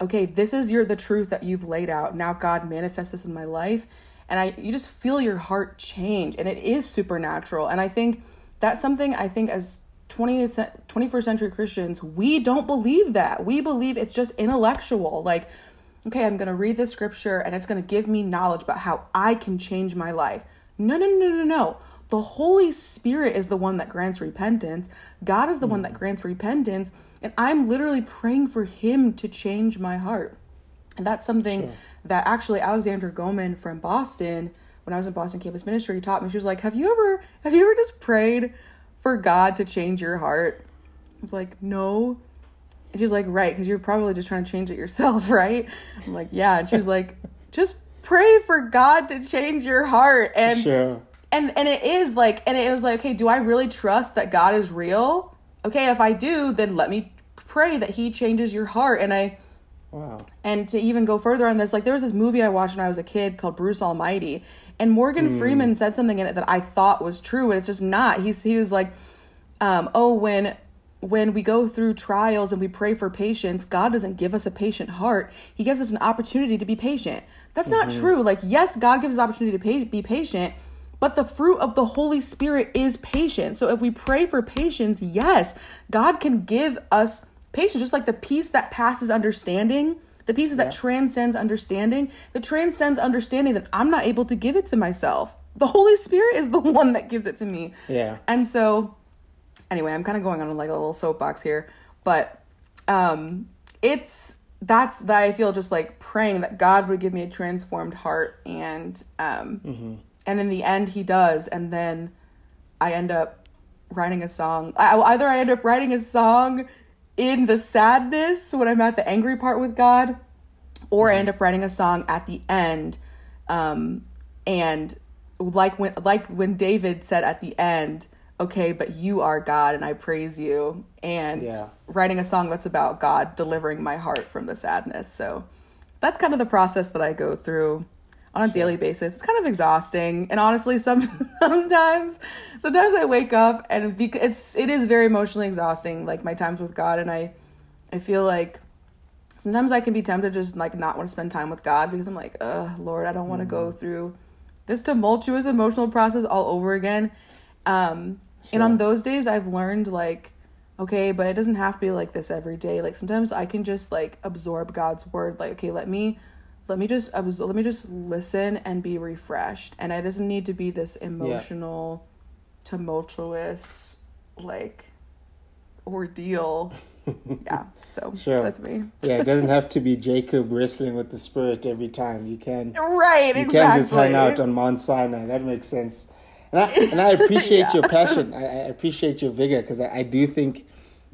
Speaker 3: okay this is your the truth that you've laid out. Now god manifest this in my life. And i you just feel your heart change and it is supernatural. And i think that's something i think as 20th 21st century christians we don't believe that. We believe it's just intellectual. Like okay i'm going to read this scripture and it's going to give me knowledge about how i can change my life. No no no no no the holy spirit is the one that grants repentance. God is the one that mm. grants repentance and i'm literally praying for him to change my heart. And that's something that actually Alexandra Goman from Boston, when I was in Boston campus ministry, taught me. She was like, "Have you ever have you ever just prayed for God to change your heart?" It's like, "No." And she's like, "Right, because you're probably just trying to change it yourself, <laughs> right?" I'm like, "Yeah." And she's like, "Just pray for God to change your heart." And
Speaker 2: Sure.
Speaker 3: and and it is like and it was like okay do i really trust that god is real okay if i do then let me pray that he changes your heart and i
Speaker 2: Wow.
Speaker 3: and to even go further on this like there was this movie i watched when i was a kid called bruce almighty and morgan freeman said something in it that i thought was true and it's just not. He's he was like um, oh when when we go through trials and we pray for patience god doesn't give us a patient heart. He gives us an opportunity to be patient. That's not true. Like yes god gives us opportunity to pa- be patient but the fruit of the holy spirit is patience. So if we pray for patience yes god can give us patience just like the peace that passes understanding the peace that transcends understanding that transcends understanding that i'm not able to give it to myself. The holy spirit is the <laughs> one that gives it to me.
Speaker 2: Yeah.
Speaker 3: and so anyway, I'm kind of going on like a little soapbox here, but um it's that's that I feel just like praying that God would give me a transformed heart and um and in the end he does. And then I end up writing a song. I, either I end up writing a song in the sadness when I'm at the angry part with God or I end up writing a song at the end Um, and like when like when David said at the end, okay, but you are God and I praise you. And
Speaker 2: Yeah.
Speaker 3: writing a song that's about God delivering my heart from the sadness. So that's kind of the process that I go through on a daily basis. It's kind of exhausting, and honestly, some <laughs> sometimes sometimes I wake up and bec- it's it is very emotionally exhausting. Like my times with God, and I I feel like sometimes I can be tempted to just like not want to spend time with God because I'm like, ugh, Lord, I don't want to go through this tumultuous emotional process all over again. Um, And on those days, I've learned like, okay, but it doesn't have to be like this every day. Like sometimes I can just like absorb God's word. Like, okay, let me, let me just absorb, let me just listen and be refreshed. And it doesn't need to be this emotional, tumultuous, like ordeal. <laughs> yeah. So
Speaker 2: Sure.
Speaker 3: that's me.
Speaker 2: Yeah, it doesn't have to be <laughs> Jacob wrestling with the spirit every time. You can
Speaker 3: Right.
Speaker 2: you
Speaker 3: exactly.
Speaker 2: can't just hang out on Mount Sinai. That makes sense. And I, and I <laughs> appreciate your passion. I, I appreciate your vigor because I, I do think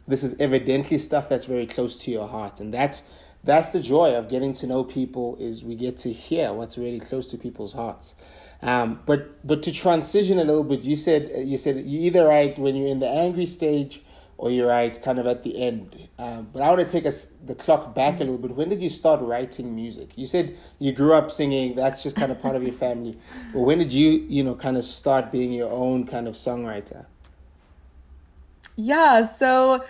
Speaker 2: this is evidently stuff that's very close to your heart. And that's that's the joy of getting to know people is we get to hear what's really close to people's hearts. Um, but but to transition a little bit, you said you said you either write when you're in the angry stage or you write kind of at the end. Um, but I want to take us the clock back a little bit. When did you start writing music? You said you grew up singing. That's just kind of part of your family. But when did you you know kind of start being your own kind of songwriter?
Speaker 3: Yeah, so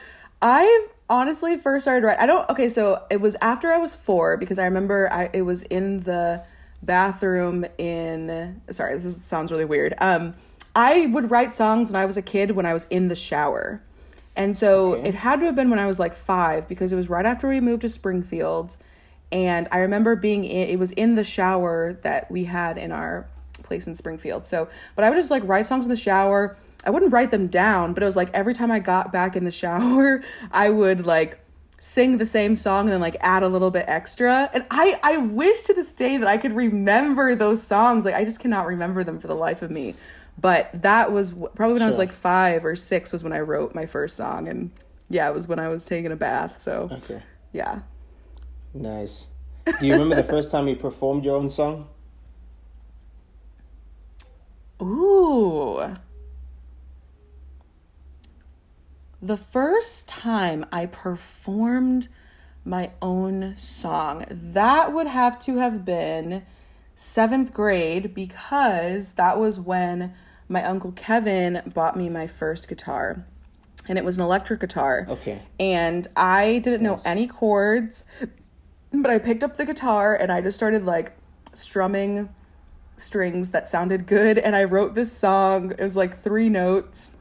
Speaker 3: I honestly first started writing. I don't. Okay, so it was after I was four because I remember I it was in the bathroom in. Sorry, this is, sounds really weird. Um, I would write songs when I was a kid when I was in the shower, and so
Speaker 2: Okay.
Speaker 3: it had to have been when I was like five because it was right after we moved to Springfield, and I remember being in. It was in the shower that we had in our place in Springfield. So, but I would just like write songs in the shower. I wouldn't write them down, but it was like every time I got back in the shower, <laughs> I would like sing the same song and then like add a little bit extra. And I I wish to this day that I could remember those songs. Like I just cannot remember them for the life of me. But that was probably when I was like 5 or 6 was when I wrote my first song and yeah, it was when I was taking a bath. So,
Speaker 2: Okay,
Speaker 3: yeah.
Speaker 2: nice. Do you remember the first time you performed your own song? <laughs>
Speaker 3: Ooh. The first time I performed my own song, that would have to have been seventh grade because that was when my uncle Kevin bought me my first guitar. And it was an electric guitar.
Speaker 2: Okay.
Speaker 3: And I didn't know any chords, but I picked up the guitar and I just started like strumming strings that sounded good and I wrote this song. It was like three notes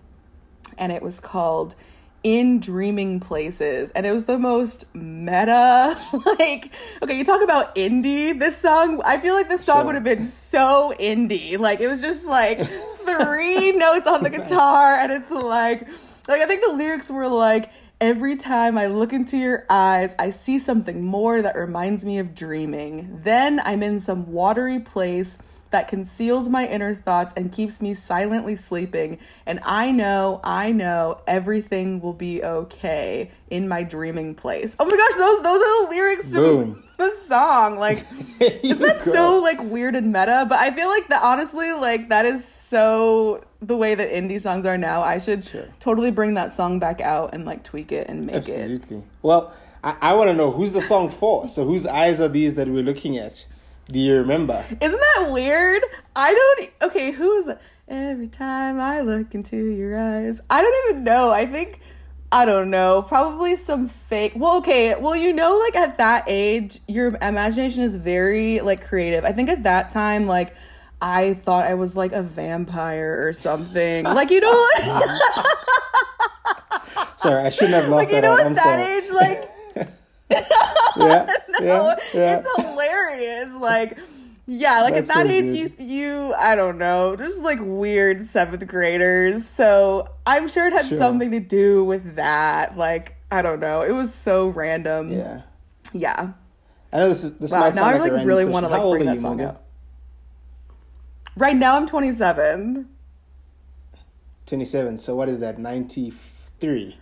Speaker 3: and it was called In Dreaming Places and it was the most meta <laughs> like okay, you talk about indie. This song, I feel like this song
Speaker 2: Sure.
Speaker 3: would have been so indie. Like it was just like three <laughs> notes on the guitar and it's like like I think the lyrics were like Every time I look into your eyes, I see something more that reminds me of dreaming. Then I'm in some watery place that conceals my inner thoughts and keeps me silently sleeping. And I know, I know everything will be okay in my dreaming place. Oh my gosh, those those are the lyrics to
Speaker 2: Boom. <laughs>
Speaker 3: the song. Like <laughs> isn't that so like weird and meta? But I feel like that honestly, like that is so the way that indie songs are now. I should
Speaker 2: Sure.
Speaker 3: totally bring that song back out and like tweak it and make it.
Speaker 2: Absolutely. Well, I, I want to know who's the song for. So whose eyes are these that we're looking at? Do you remember?
Speaker 3: Isn't that weird? I don't. Okay, who's every time I look into your eyes? I don't even know. I think I don't know. Probably some fake. Well, okay. Well, you know, like at that age, your imagination is very like creative. I think at that time, like. I thought I was like a vampire or something. <laughs> Like you know, like,
Speaker 2: Sorry, I shouldn't have <laughs> laughed
Speaker 3: like you
Speaker 2: that
Speaker 3: know, at
Speaker 2: I'm
Speaker 3: that
Speaker 2: sorry.
Speaker 3: age, like
Speaker 2: Yeah, <laughs>
Speaker 3: no,
Speaker 2: yeah,
Speaker 3: it's hilarious. Like, yeah, like
Speaker 2: That's
Speaker 3: at that
Speaker 2: so
Speaker 3: age,
Speaker 2: good.
Speaker 3: you you I don't know, just like weird seventh graders. So I'm sure it had
Speaker 2: Sure.
Speaker 3: something to do with that. Like, I don't know, it was so random.
Speaker 2: Yeah.
Speaker 3: Yeah.
Speaker 2: I know this is this
Speaker 3: Wow.
Speaker 2: might
Speaker 3: Now
Speaker 2: sound
Speaker 3: I
Speaker 2: like
Speaker 3: like really want to like bring that
Speaker 2: you,
Speaker 3: song
Speaker 2: Morgan?
Speaker 3: out. Right now, I'm 27.
Speaker 2: 27. So what is that? 93.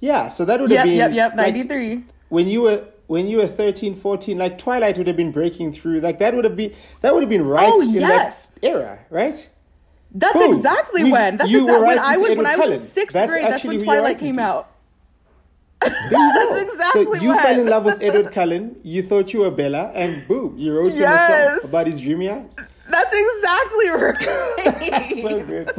Speaker 2: Yeah, so that would
Speaker 3: Yep,
Speaker 2: have been
Speaker 3: yep, yep.
Speaker 2: like,
Speaker 3: 93.
Speaker 2: When you were when you were 13, 14, like Twilight would have been breaking through. Like that would have been that would have been right
Speaker 3: Oh,
Speaker 2: in
Speaker 3: yes.
Speaker 2: that era, right?
Speaker 3: That's
Speaker 2: Boom.
Speaker 3: exactly
Speaker 2: You-
Speaker 3: when. That's exactly when I was when I was in sixth
Speaker 2: That's
Speaker 3: grade. That's when Twilight came
Speaker 2: into.
Speaker 3: out. <laughs> <laughs>
Speaker 2: There you go.
Speaker 3: That's exactly
Speaker 2: so you
Speaker 3: when.
Speaker 2: fell in love with <laughs> Edward Cullen. You thought you were Bella, and boom, you wrote him a song about his dreamy eyes.
Speaker 3: That's exactly right.
Speaker 2: So good.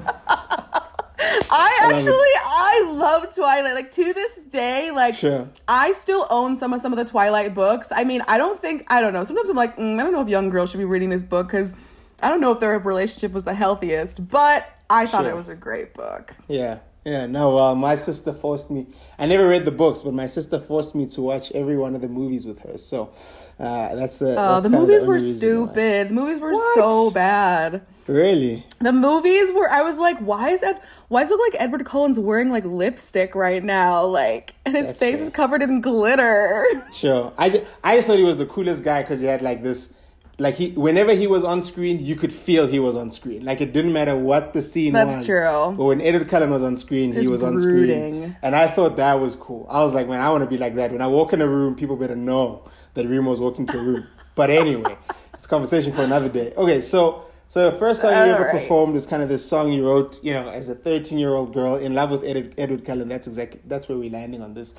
Speaker 3: I actually I love Twilight. Like to this day, like
Speaker 2: Sure.
Speaker 3: I still own some of some of the Twilight books. I mean, I don't think I don't know. Sometimes I'm like, mm, I don't know if young girls should be reading this book because I don't know if their relationship was the healthiest. But I thought
Speaker 2: Sure.
Speaker 3: it was a great book.
Speaker 2: Yeah, yeah. No, uh, my sister forced me. I never read the books, but my sister forced me to watch every one of the movies with her. So uh, that's the.
Speaker 3: Oh, the movies
Speaker 2: only
Speaker 3: were
Speaker 2: reason why.
Speaker 3: stupid. The movies were
Speaker 2: What?
Speaker 3: so bad.
Speaker 2: Really?
Speaker 3: The movies were. I was like, why is Ed? Why does it look like Edward Cullen's wearing like lipstick right now? Like, and his
Speaker 2: That's
Speaker 3: face
Speaker 2: fair.
Speaker 3: is covered in glitter. <laughs>
Speaker 2: Sure. I just, I just thought he was the coolest guy because he had like this. Like he, whenever he was on screen, you could feel he was on screen. Like it didn't matter what the scene
Speaker 3: That's
Speaker 2: was.
Speaker 3: true.
Speaker 2: But when Edward Cullen was on screen,
Speaker 3: His
Speaker 2: he was on screen, and I thought that was cool. I was like, man, I want to be like that. When I walk in a room, people better know that Rima was walked into a room. but anyway, <laughs> it's a conversation for another day. Okay, so so the first song you ever
Speaker 3: Alright.
Speaker 2: performed is kind of this song you wrote, you know, as a 13 year old girl in love with Edward, Edward Cullen. That's exactly that's where we're landing on this.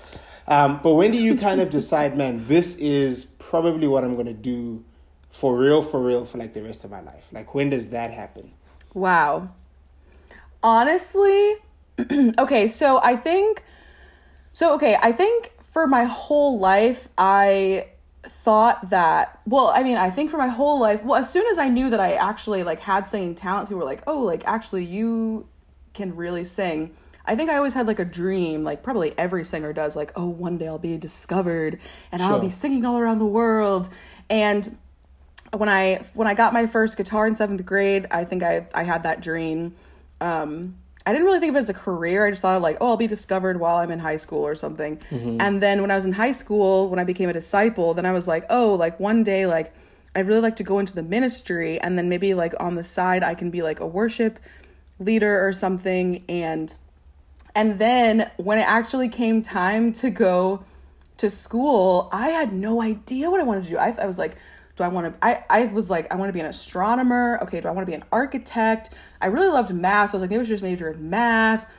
Speaker 2: Um, but when do you kind of decide, man, this is probably what I'm gonna do for real, for real, for like the rest of my life? Like when does that happen?
Speaker 3: Wow. Honestly, <clears throat> okay, so I think so okay, I think for my whole life I thought that well, I mean, I think for my whole life, well, as soon as I knew that I actually like had singing talent, people were like, "Oh, like actually you can really sing." I think I always had like a dream, like probably every singer does, like, "Oh, one day I'll be discovered and I'll be singing all around the world." And when I when I got my first guitar in seventh grade, I think I I had that dream. Um, I didn't really think of it as a career. I just thought of like, oh, I'll be discovered while I'm in high school or something. Mm-hmm. And then when I was in high school, when I became a disciple, then I was like, oh, like one day, like I'd really like to go into the ministry, and then maybe like on the side, I can be like a worship leader or something. And and then when it actually came time to go to school, I had no idea what I wanted to do. I, I was like, do I want to, I, I was like, I want to be an astronomer. Okay, do I want to be an architect? I really loved math. So I was like, maybe I should just major in math.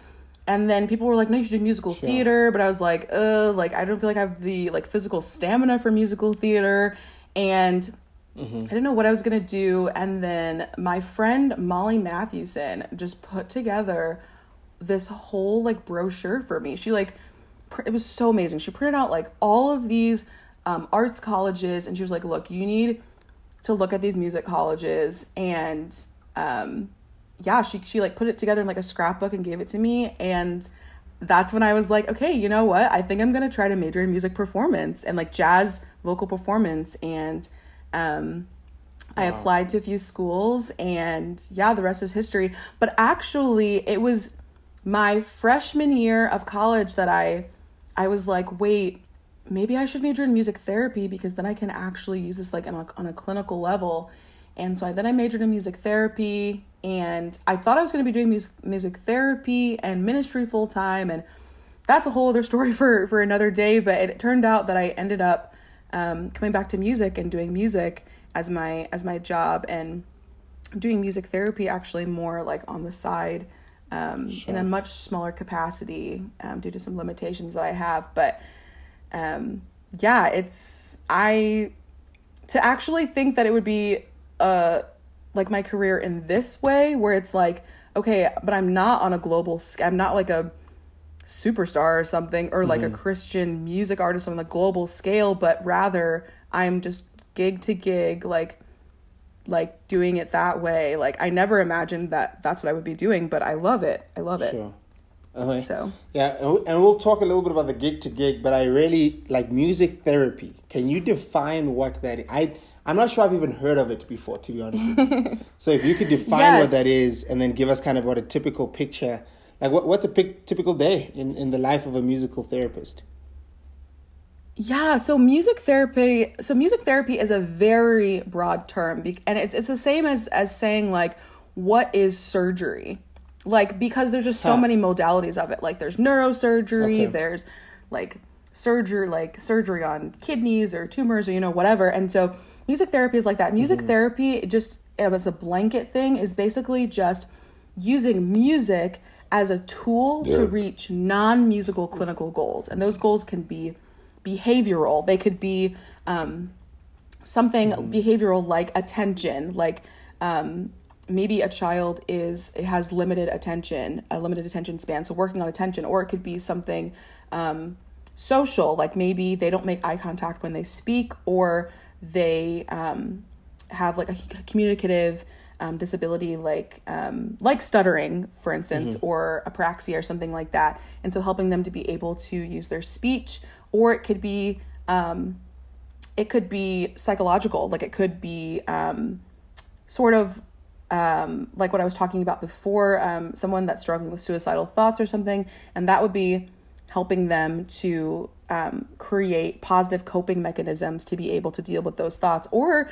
Speaker 3: And then people were like, no, you should do musical theater. But I was like, uh, like, I don't feel like I have the like physical stamina for musical theater. And I didn't know what I was gonna do, and then my friend Molly Matthewson just put together this whole like brochure for me. She like, pr- it was so amazing. She printed out like all of these um, arts colleges, and she was like, "Look, you need to look at these music colleges." And um, yeah, she she like put it together in like a scrapbook and gave it to me, and that's when I was like, okay, you know what? I think I'm gonna try to major in music performance and like jazz vocal performance. And um, I applied to a few schools, and yeah, the rest is history. But actually, it was my freshman year of college that I, I was like, wait, maybe I should major in music therapy because then I can actually use this like on a, on a clinical level. And so I, then I majored in music therapy, and I thought I was going to be doing music music therapy and ministry full time, and that's a whole other <laughs> story for for another day. But it, turned out that I ended up um, coming back to music and doing music as my as my job, and doing music therapy actually more like on the side um, in a much smaller capacity um, due to some limitations that I have. But um, yeah, it's I to actually think that it would be uh like my career in this way where it's like okay but i'm not on a global i'm not like a superstar or something or like a mm-hmm. christian music artist on the global scale but rather i'm just gig to gig like like doing it that way like i never imagined that that's what i would be doing but i love it i love it
Speaker 2: Sure. Okay.
Speaker 3: so
Speaker 2: Yeah, and we'll talk a little bit about the gig to gig, but I really like music therapy. Can you define what that is? I I'm not sure I've even heard of it before, to be honest. With you. <laughs> so if you could define what that is, and then give us kind of what a typical picture, like what what's a pic, typical day in in the life of a musical therapist?
Speaker 3: Yeah, so music therapy so music therapy is a very broad term and it's it's the same as as saying like what is surgery? Like because there's just so
Speaker 2: Huh.
Speaker 3: many modalities of it. Like there's neurosurgery,
Speaker 2: Okay.
Speaker 3: there's like surgery like surgery on kidneys or tumors or you know whatever and so music therapy is like that music mm-hmm. therapy just as a blanket thing is basically just using music as a tool yeah. to reach non-musical clinical goals and those goals can be behavioral they could be um, something mm-hmm. behavioral like attention like um, maybe a child is has limited attention a limited attention span so working on attention or it could be something um, social like maybe they don't make eye contact when they speak or they um, have like a communicative um, disability like um, like stuttering for instance mm-hmm. or apraxia or something like that and so helping them to be able to use their speech or it could be um, it could be psychological like it could be um, sort of um, like what I was talking about before, um, someone that's struggling with suicidal thoughts or something, and that would be helping them to um, create positive coping mechanisms to be able to deal with those thoughts, or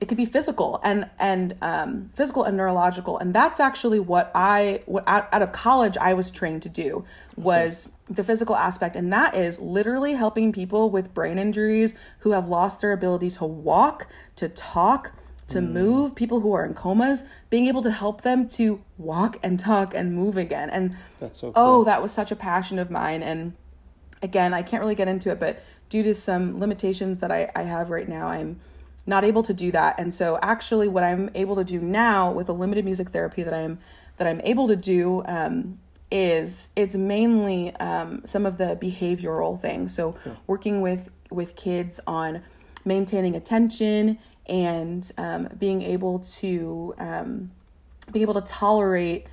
Speaker 3: it could be physical and and um, physical and neurological, and that's actually what I what out, out of college I was trained to do was okay. the physical aspect, and that is literally helping people with brain injuries who have lost their ability to walk, to talk to mm. move, people who are in comas, being able to help them to walk and talk and move again. And That's so oh, cool. oh, that was such a passion of mine. And again, I can't really get into it, but due to some limitations that I, I have right now, I'm not able to do that. And so actually what I'm able to do now with the limited music therapy that I'm that I'm able to do um, is it's mainly um, some of the behavioral things. So yeah. working with with kids on maintaining attention and um, being able to um, being able to tolerate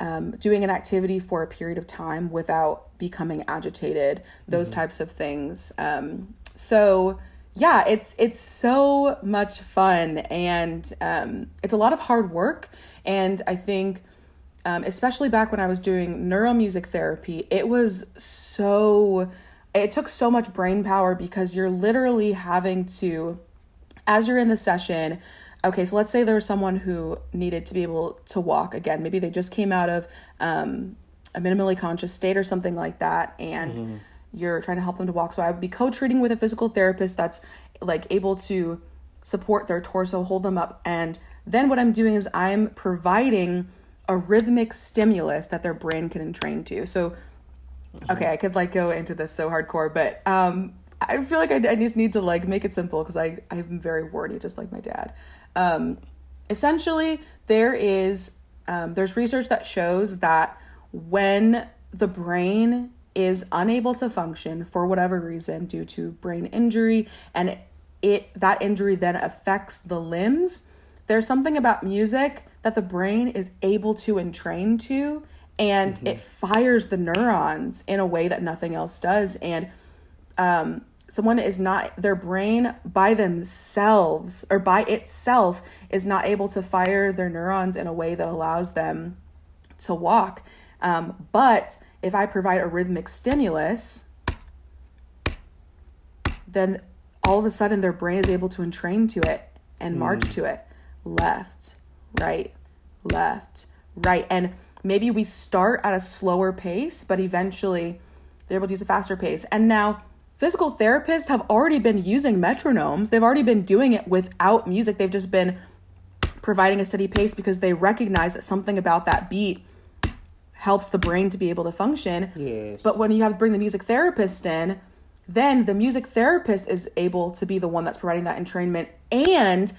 Speaker 3: um, doing an activity for a period of time without becoming agitated those mm-hmm. types of things um, so yeah it's it's so much fun and um, it's a lot of hard work and i think um, especially back when i was doing neuromusic therapy it was so it took so much brain power because you're literally having to as you're in the session, okay, so let's say there was someone who needed to be able to walk again. Maybe they just came out of um, a minimally conscious state or something like that, and mm-hmm. you're trying to help them to walk. So I would be co treating with a physical therapist that's like able to support their torso, hold them up. And then what I'm doing is I'm providing a rhythmic stimulus that their brain can entrain to. So, mm-hmm. okay, I could like go into this so hardcore, but um, I feel like I, I just need to like make it simple because I I'm very wordy, just like my dad. Um, essentially, there is um, there's research that shows that when the brain is unable to function for whatever reason due to brain injury and it that injury then affects the limbs there's something about music that the brain is able to entrain to and mm-hmm. it fires the neurons in a way that nothing else does and um, someone is not their brain by themselves or by itself is not able to fire their neurons in a way that allows them to walk. Um, but if i provide a rhythmic stimulus then all of a sudden their brain is able to entrain to it and march mm. to it. Left right left right. And maybe we start at a slower pace but eventually they're able to use a faster pace. And now physical therapists have already been using metronomes. They've already been doing it without music. They've just been providing a steady pace because they recognize that something about that beat helps the brain to be able to function. Yes. But when you have to bring the music therapist in, then the music therapist is able to be the one that's providing that entrainment and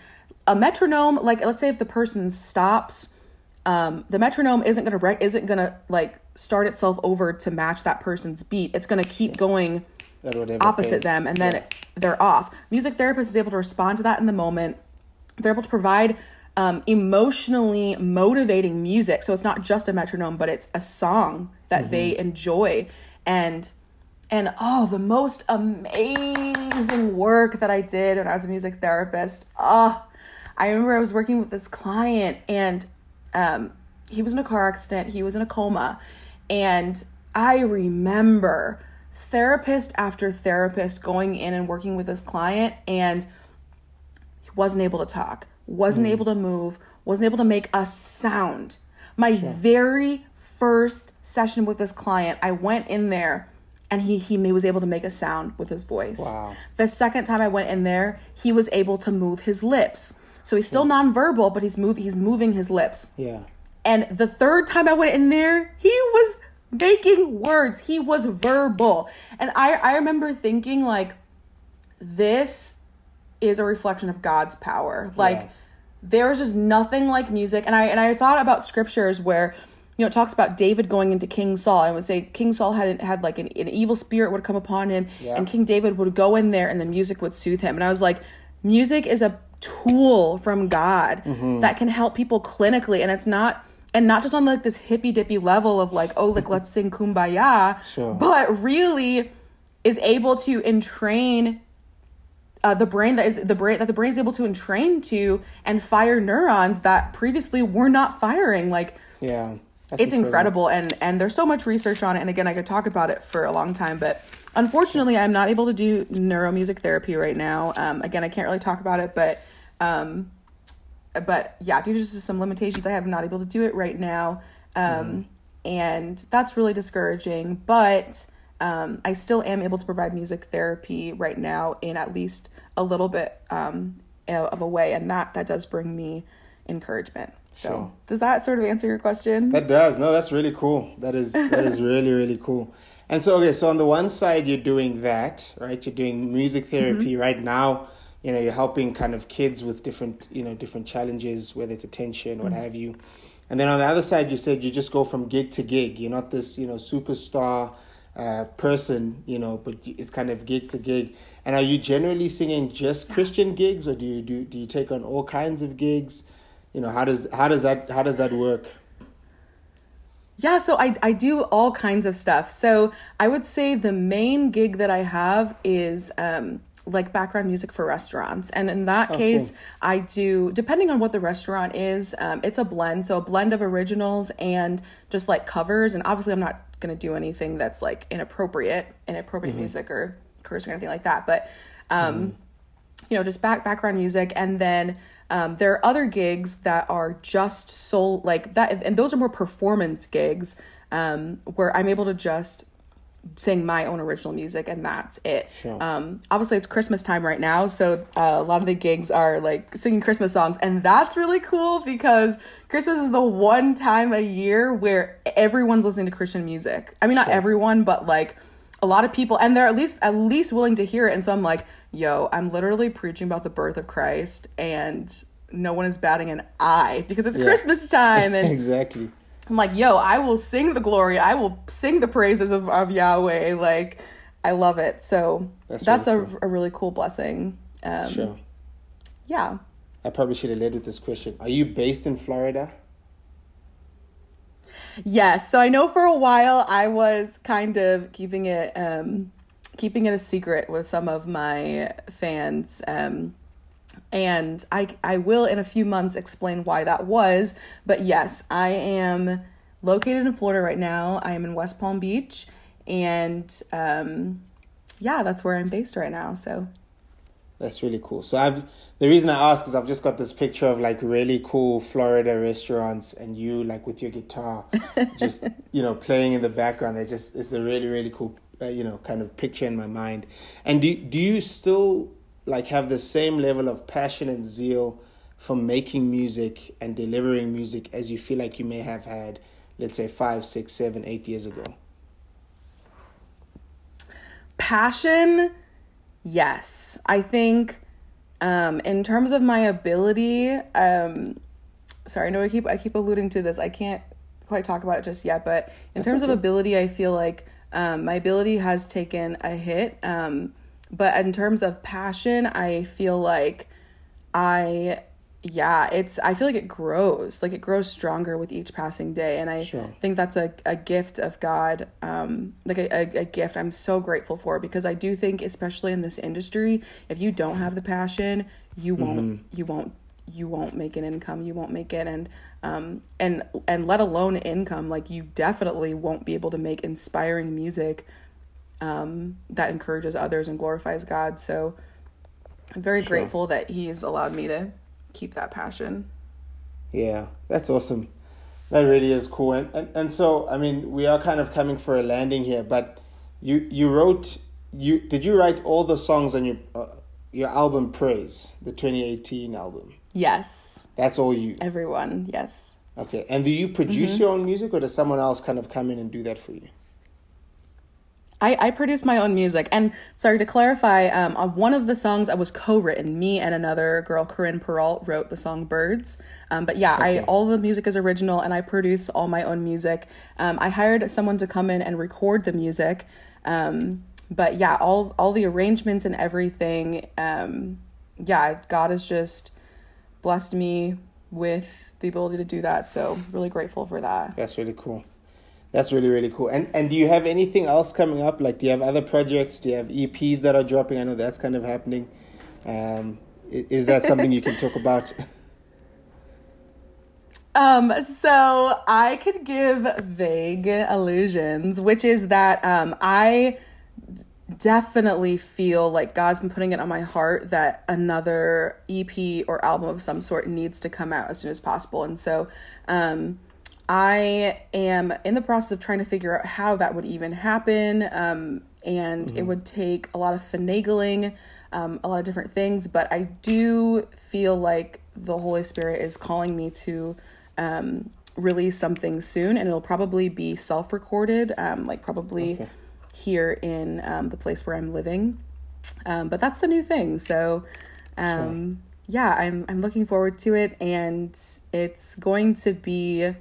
Speaker 3: a metronome like let's say if the person stops um, the metronome isn't gonna re- isn't gonna like start itself over to match that person's beat it's gonna keep going opposite them and then yeah. they're off. Music therapist is able to respond to that in the moment. They're able to provide um, emotionally motivating music. So it's not just a metronome, but it's a song that mm-hmm. they enjoy. And and oh, the most amazing work that I did when I was a music therapist. Oh, I remember I was working with this client and um, he was in a car accident, he was in a coma. And I remember therapist after therapist going in and working with this client and he wasn't able to talk, wasn't mm. able to move, wasn't able to make a sound. My very first session with this client, I went in there and he he was able to make a sound with his voice.
Speaker 2: Wow.
Speaker 3: The second time I went in there, he was able to move his lips. So he's still nonverbal, but he's move he's moving his lips.
Speaker 2: Yeah.
Speaker 3: And the third time I went in there, he was making words. He was verbal. And I I remember thinking like this is a reflection of God's power. Like
Speaker 2: Yeah.
Speaker 3: there is just nothing like music. And I and I thought about scriptures where you know it talks about David going into King Saul and would say King Saul had had like an, an evil spirit would come upon him
Speaker 2: Yeah.
Speaker 3: and King David would go in there and the music would soothe him. And I was like, music is a tool from God
Speaker 2: Mm-hmm.
Speaker 3: that can help people clinically and it's not and not just on like this hippy dippy level of like, oh, like let's sing kumbaya,
Speaker 2: Sure.
Speaker 3: but really is able to entrain uh, the brain that is the brain that the brain is able to entrain to and fire neurons that previously were not firing like
Speaker 2: Yeah. That's
Speaker 3: it's incredible and and there's so much research on it and again i could talk about it for a long time but unfortunately i'm not able to do neuromusic therapy right now um, again i can't really talk about it but um, but yeah due to just some limitations i have not able to do it right now um, and that's really discouraging but um, i still am able to provide music therapy right now in at least a little bit um, of a way and that that does bring me encouragement so
Speaker 2: Sure.
Speaker 3: does that sort of answer your question
Speaker 2: That does. No, that's really cool. That is that is <laughs> really really cool. And so okay, so on the one side you're doing that, right? You're doing music therapy
Speaker 3: Mm-hmm.
Speaker 2: right now. You know, you're helping kind of kids with different, you know, different challenges, whether it's attention, what
Speaker 3: Mm-hmm.
Speaker 2: have you. And then on the other side, you said you just go from gig to gig. You're not this, you know, superstar uh, person, you know, but it's kind of gig to gig. And are you generally singing just Christian gigs, or do you do do you take on all kinds of gigs? You know, how does how does that how does that work?
Speaker 3: Yeah, so I, I do all kinds of stuff. So I would say the main gig that I have is um, like background music for restaurants. And in that case, I do, depending on what the restaurant is, um, it's a blend. So a blend of originals and just like covers. And obviously, I'm not going to do anything that's like inappropriate, inappropriate music or cursing or anything like that. But, um, you know, just back background music, and then um, there are other gigs that are just soul like that, and those are more performance gigs um, where I'm able to just sing my own original music, and that's it. Um, obviously, it's Christmas time right now, so uh, a lot of the gigs are like singing Christmas songs, and that's really cool because Christmas is the one time a year where everyone's listening to Christian music. I mean, not everyone, but like a lot of people and they're at least at least willing to hear it and so i'm like yo i'm literally preaching about the birth of christ and no one is batting an eye because it's christmas time <laughs> and
Speaker 2: exactly.
Speaker 3: I'm like yo i will sing the glory i will sing the praises of, of yahweh like i love it so
Speaker 2: That's
Speaker 3: that's,
Speaker 2: really
Speaker 3: a, a really cool blessing um
Speaker 2: Sure.
Speaker 3: yeah
Speaker 2: I probably should have led with this question. Are you based in Florida?
Speaker 3: Yes. So I know for a while I was kind of keeping it um keeping it a secret with some of my fans. Um and I I will in a few months explain why that was. But yes, I am located in Florida right now. I am in West Palm Beach and um yeah, that's where I'm based right now. So
Speaker 2: That's really cool. So I've the reason I ask is I've just got this picture of like really cool Florida restaurants and you like with your guitar, <laughs> just you know playing in the background. They just it's a really really cool uh, you know kind of picture in my mind. And do do you still like have the same level of passion and zeal for making music and delivering music as you feel like you may have had, let's say five, six, seven, eight years ago?
Speaker 3: passion? Yes. I think um in terms of my ability um sorry i know i keep i keep alluding to this. I can't quite talk about it just yet but in terms of ability i feel like um, my ability has taken a hit. Um, but in terms of passion i feel like i yeah it's i feel like it grows like it grows stronger with each passing day. And i
Speaker 2: Sure.
Speaker 3: think that's a, a gift of god um like a, a, a gift i'm so grateful for because i do think especially in this industry if you don't have the passion you won't you won't you won't make an income you won't make it. And um and and let alone income like you definitely won't be able to make inspiring music um that encourages others and glorifies god so i'm very grateful that he's allowed me to keep that passion
Speaker 2: Yeah, that's awesome. That really is cool. And, and and so I mean, we are kind of coming for a landing here, but you you wrote you did you write all the songs on your uh, your album Praise, the 2018 album?
Speaker 3: Yes.
Speaker 2: That's all you.
Speaker 3: Everyone, yes.
Speaker 2: Okay. And do you produce mm-hmm. your own music or does someone else kind of come in and do that for you?
Speaker 3: I, I produce my own music. And sorry to clarify, um, on one of the songs I was co-written. Me and another girl, Corinne Peralt, wrote the song "Birds." Um, but yeah, okay. I all the music is original, and I produce all my own music. Um, I hired someone to come in and record the music. Um, but yeah, all all the arrangements and everything. Um, yeah, God has just blessed me with the ability to do that. So really grateful for that.
Speaker 2: That's really cool. That's really really cool. And and do you have anything else coming up? Like, do you have other projects? Do you have EPs that are dropping? I know that's kind of happening. Um, is that something you can talk about? <laughs>
Speaker 3: Um, so I could give vague allusions, which is that um, I definitely feel like God's been putting it on my heart that another EP or album of some sort needs to come out as soon as possible. And so um, I am in the process of trying to figure out how that would even happen. Um, and mm-hmm. it would take a lot of finagling, um, a lot of different things. But I do feel like the Holy Spirit is calling me to um, release something soon. And it'll probably be self recorded, um, like probably okay. here in um, the place where I'm living. Um, but that's the new thing. So. Um, sure. Yeah, I'm I'm looking forward to it, and it's going to be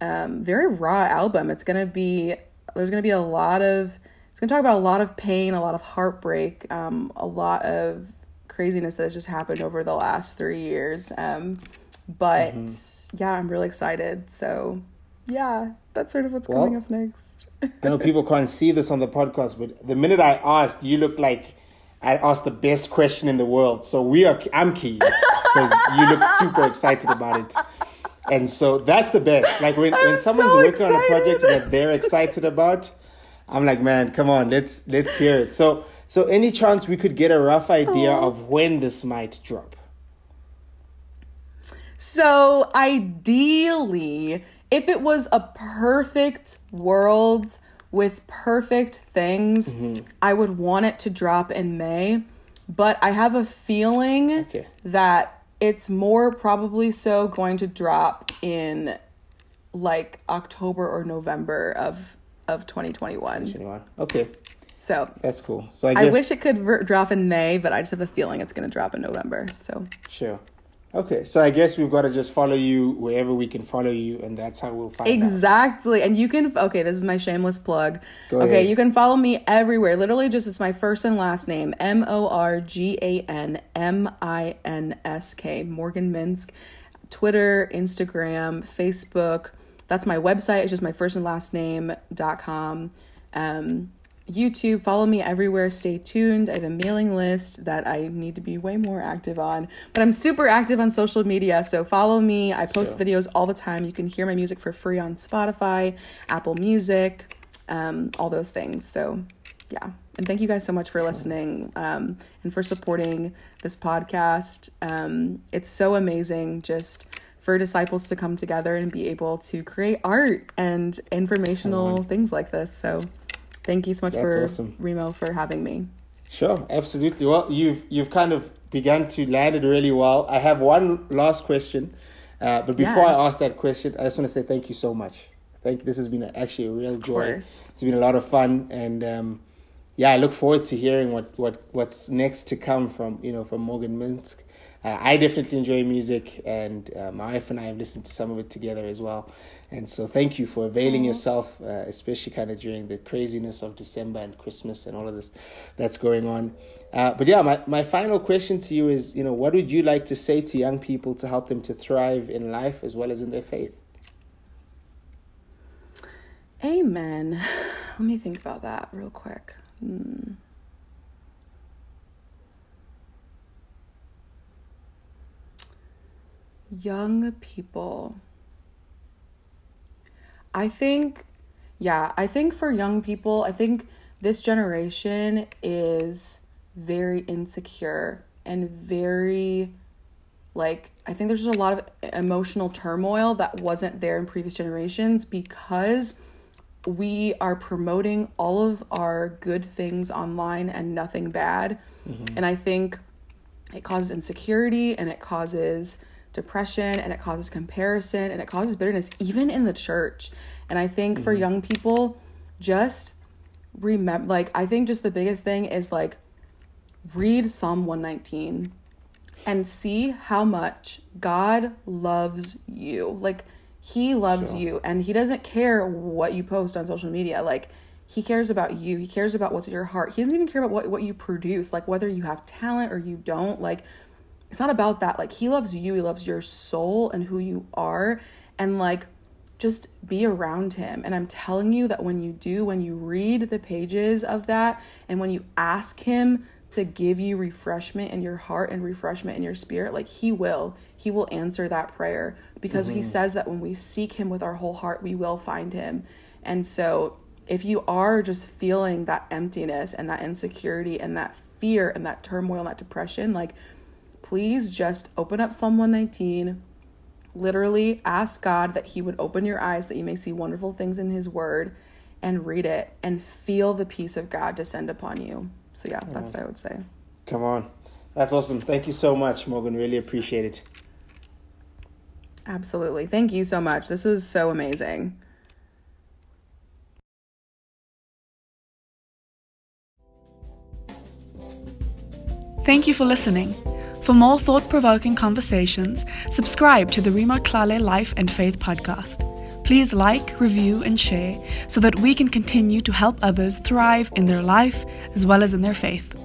Speaker 3: um, very raw album. It's gonna be there's gonna be a lot of it's gonna talk about a lot of pain, a lot of heartbreak, um, a lot of craziness that has just happened over the last three years. Um, but mm-hmm. yeah, I'm really excited. So yeah, that's sort of what's well, coming up next.
Speaker 2: I know people can't see this on the podcast, but the minute I asked, you look like I asked the best question in the world. So we are. I'm key because you look super excited about it and so that's the best. Like when, when someone's so working on a project that they're excited about, I'm like, man, come on, let's let's hear it. So so any chance we could get a rough idea oh. of when this might drop?
Speaker 3: So ideally, if it was a perfect world with perfect things, mm-hmm. I would want it to drop in May. But I have a feeling okay. that it's more probably so going to drop in like October or November of of 2021. 2021.
Speaker 2: Okay.
Speaker 3: So
Speaker 2: that's cool. So I,
Speaker 3: I wish it could drop in May, but I just have a feeling it's going to drop in November. So
Speaker 2: sure. Okay, so I guess we've got to just follow you wherever we can follow you, and that's how we'll find
Speaker 3: exactly.
Speaker 2: Out.
Speaker 3: And you can okay, this is my shameless plug. Go okay, ahead. you can follow me everywhere. Literally, just it's my first and last name M O R G A N M I N S K Morgan Minsk. Twitter, Instagram, Facebook. That's my website. It's just my first and last name dot com. Um, YouTube. Follow me everywhere. Stay tuned. I have a mailing list that I need to be way more active on, but I'm super active on social media. So follow me. I post videos all the time. You can hear my music for free on Spotify, Apple Music, um, all those things. So yeah. And thank you guys so much for listening um, and for supporting this podcast. Um, it's so amazing just for disciples to come together and be able to create art and informational things like this. So Thank you so much That's for awesome. Remo for having me.
Speaker 2: Sure, absolutely. Well, you've you've kind of begun to land it really well. I have one last question, uh, but before yes. I ask that question, I just want to say thank you so much. Thank you. This has been actually a real joy. It's been a lot of fun, and um, yeah, I look forward to hearing what, what what's next to come from you know from Morgan Minsk. Uh, I definitely enjoy music, and uh, my wife and I have listened to some of it together as well. And so, thank you for availing mm-hmm. yourself, uh, especially kind of during the craziness of December and Christmas and all of this that's going on. Uh, but yeah, my, my final question to you is, you know, what would you like to say to young people to help them to thrive in life as well as in their faith?
Speaker 3: Amen. <sighs> Let me think about that real quick. Hmm. Young people. I think, yeah, I think for young people, I think this generation is very insecure and very like I think there's just a lot of emotional turmoil that wasn't there in previous generations because we are promoting all of our good things online and nothing bad. Mm-hmm. And I think it causes insecurity and it causes depression and it causes comparison and it causes bitterness, even in the church. And I think mm-hmm. for young people, just remember, like, I think just the biggest thing is like, read Psalm 119 and see how much God loves you. Like, he loves sure. you and he doesn't care what you post on social media. Like, he cares about you. He cares about what's in your heart. He doesn't even care about what, what you produce, like whether you have talent or you don't. Like, it's not about that. Like, he loves you. He loves your soul and who you are. And, like, just be around him. And I'm telling you that when you do, when you read the pages of that, and when you ask him to give you refreshment in your heart and refreshment in your spirit, like he will. He will answer that prayer because mm-hmm. he says that when we seek him with our whole heart, we will find him. And so, if you are just feeling that emptiness and that insecurity and that fear and that turmoil and that depression, like please just open up Psalm 119. Literally ask God that He would open your eyes that you may see wonderful things in His Word and read it and feel the peace of God descend upon you. So, yeah, that's what I would say.
Speaker 2: Come on. That's awesome. Thank you so much, Morgan. Really appreciate it.
Speaker 3: Absolutely. Thank you so much. This was so amazing.
Speaker 1: Thank you for listening. For more thought provoking conversations, subscribe to the Rima Tlale Life and Faith podcast. Please like, review, and share so that we can continue to help others thrive in their life as well as in their faith.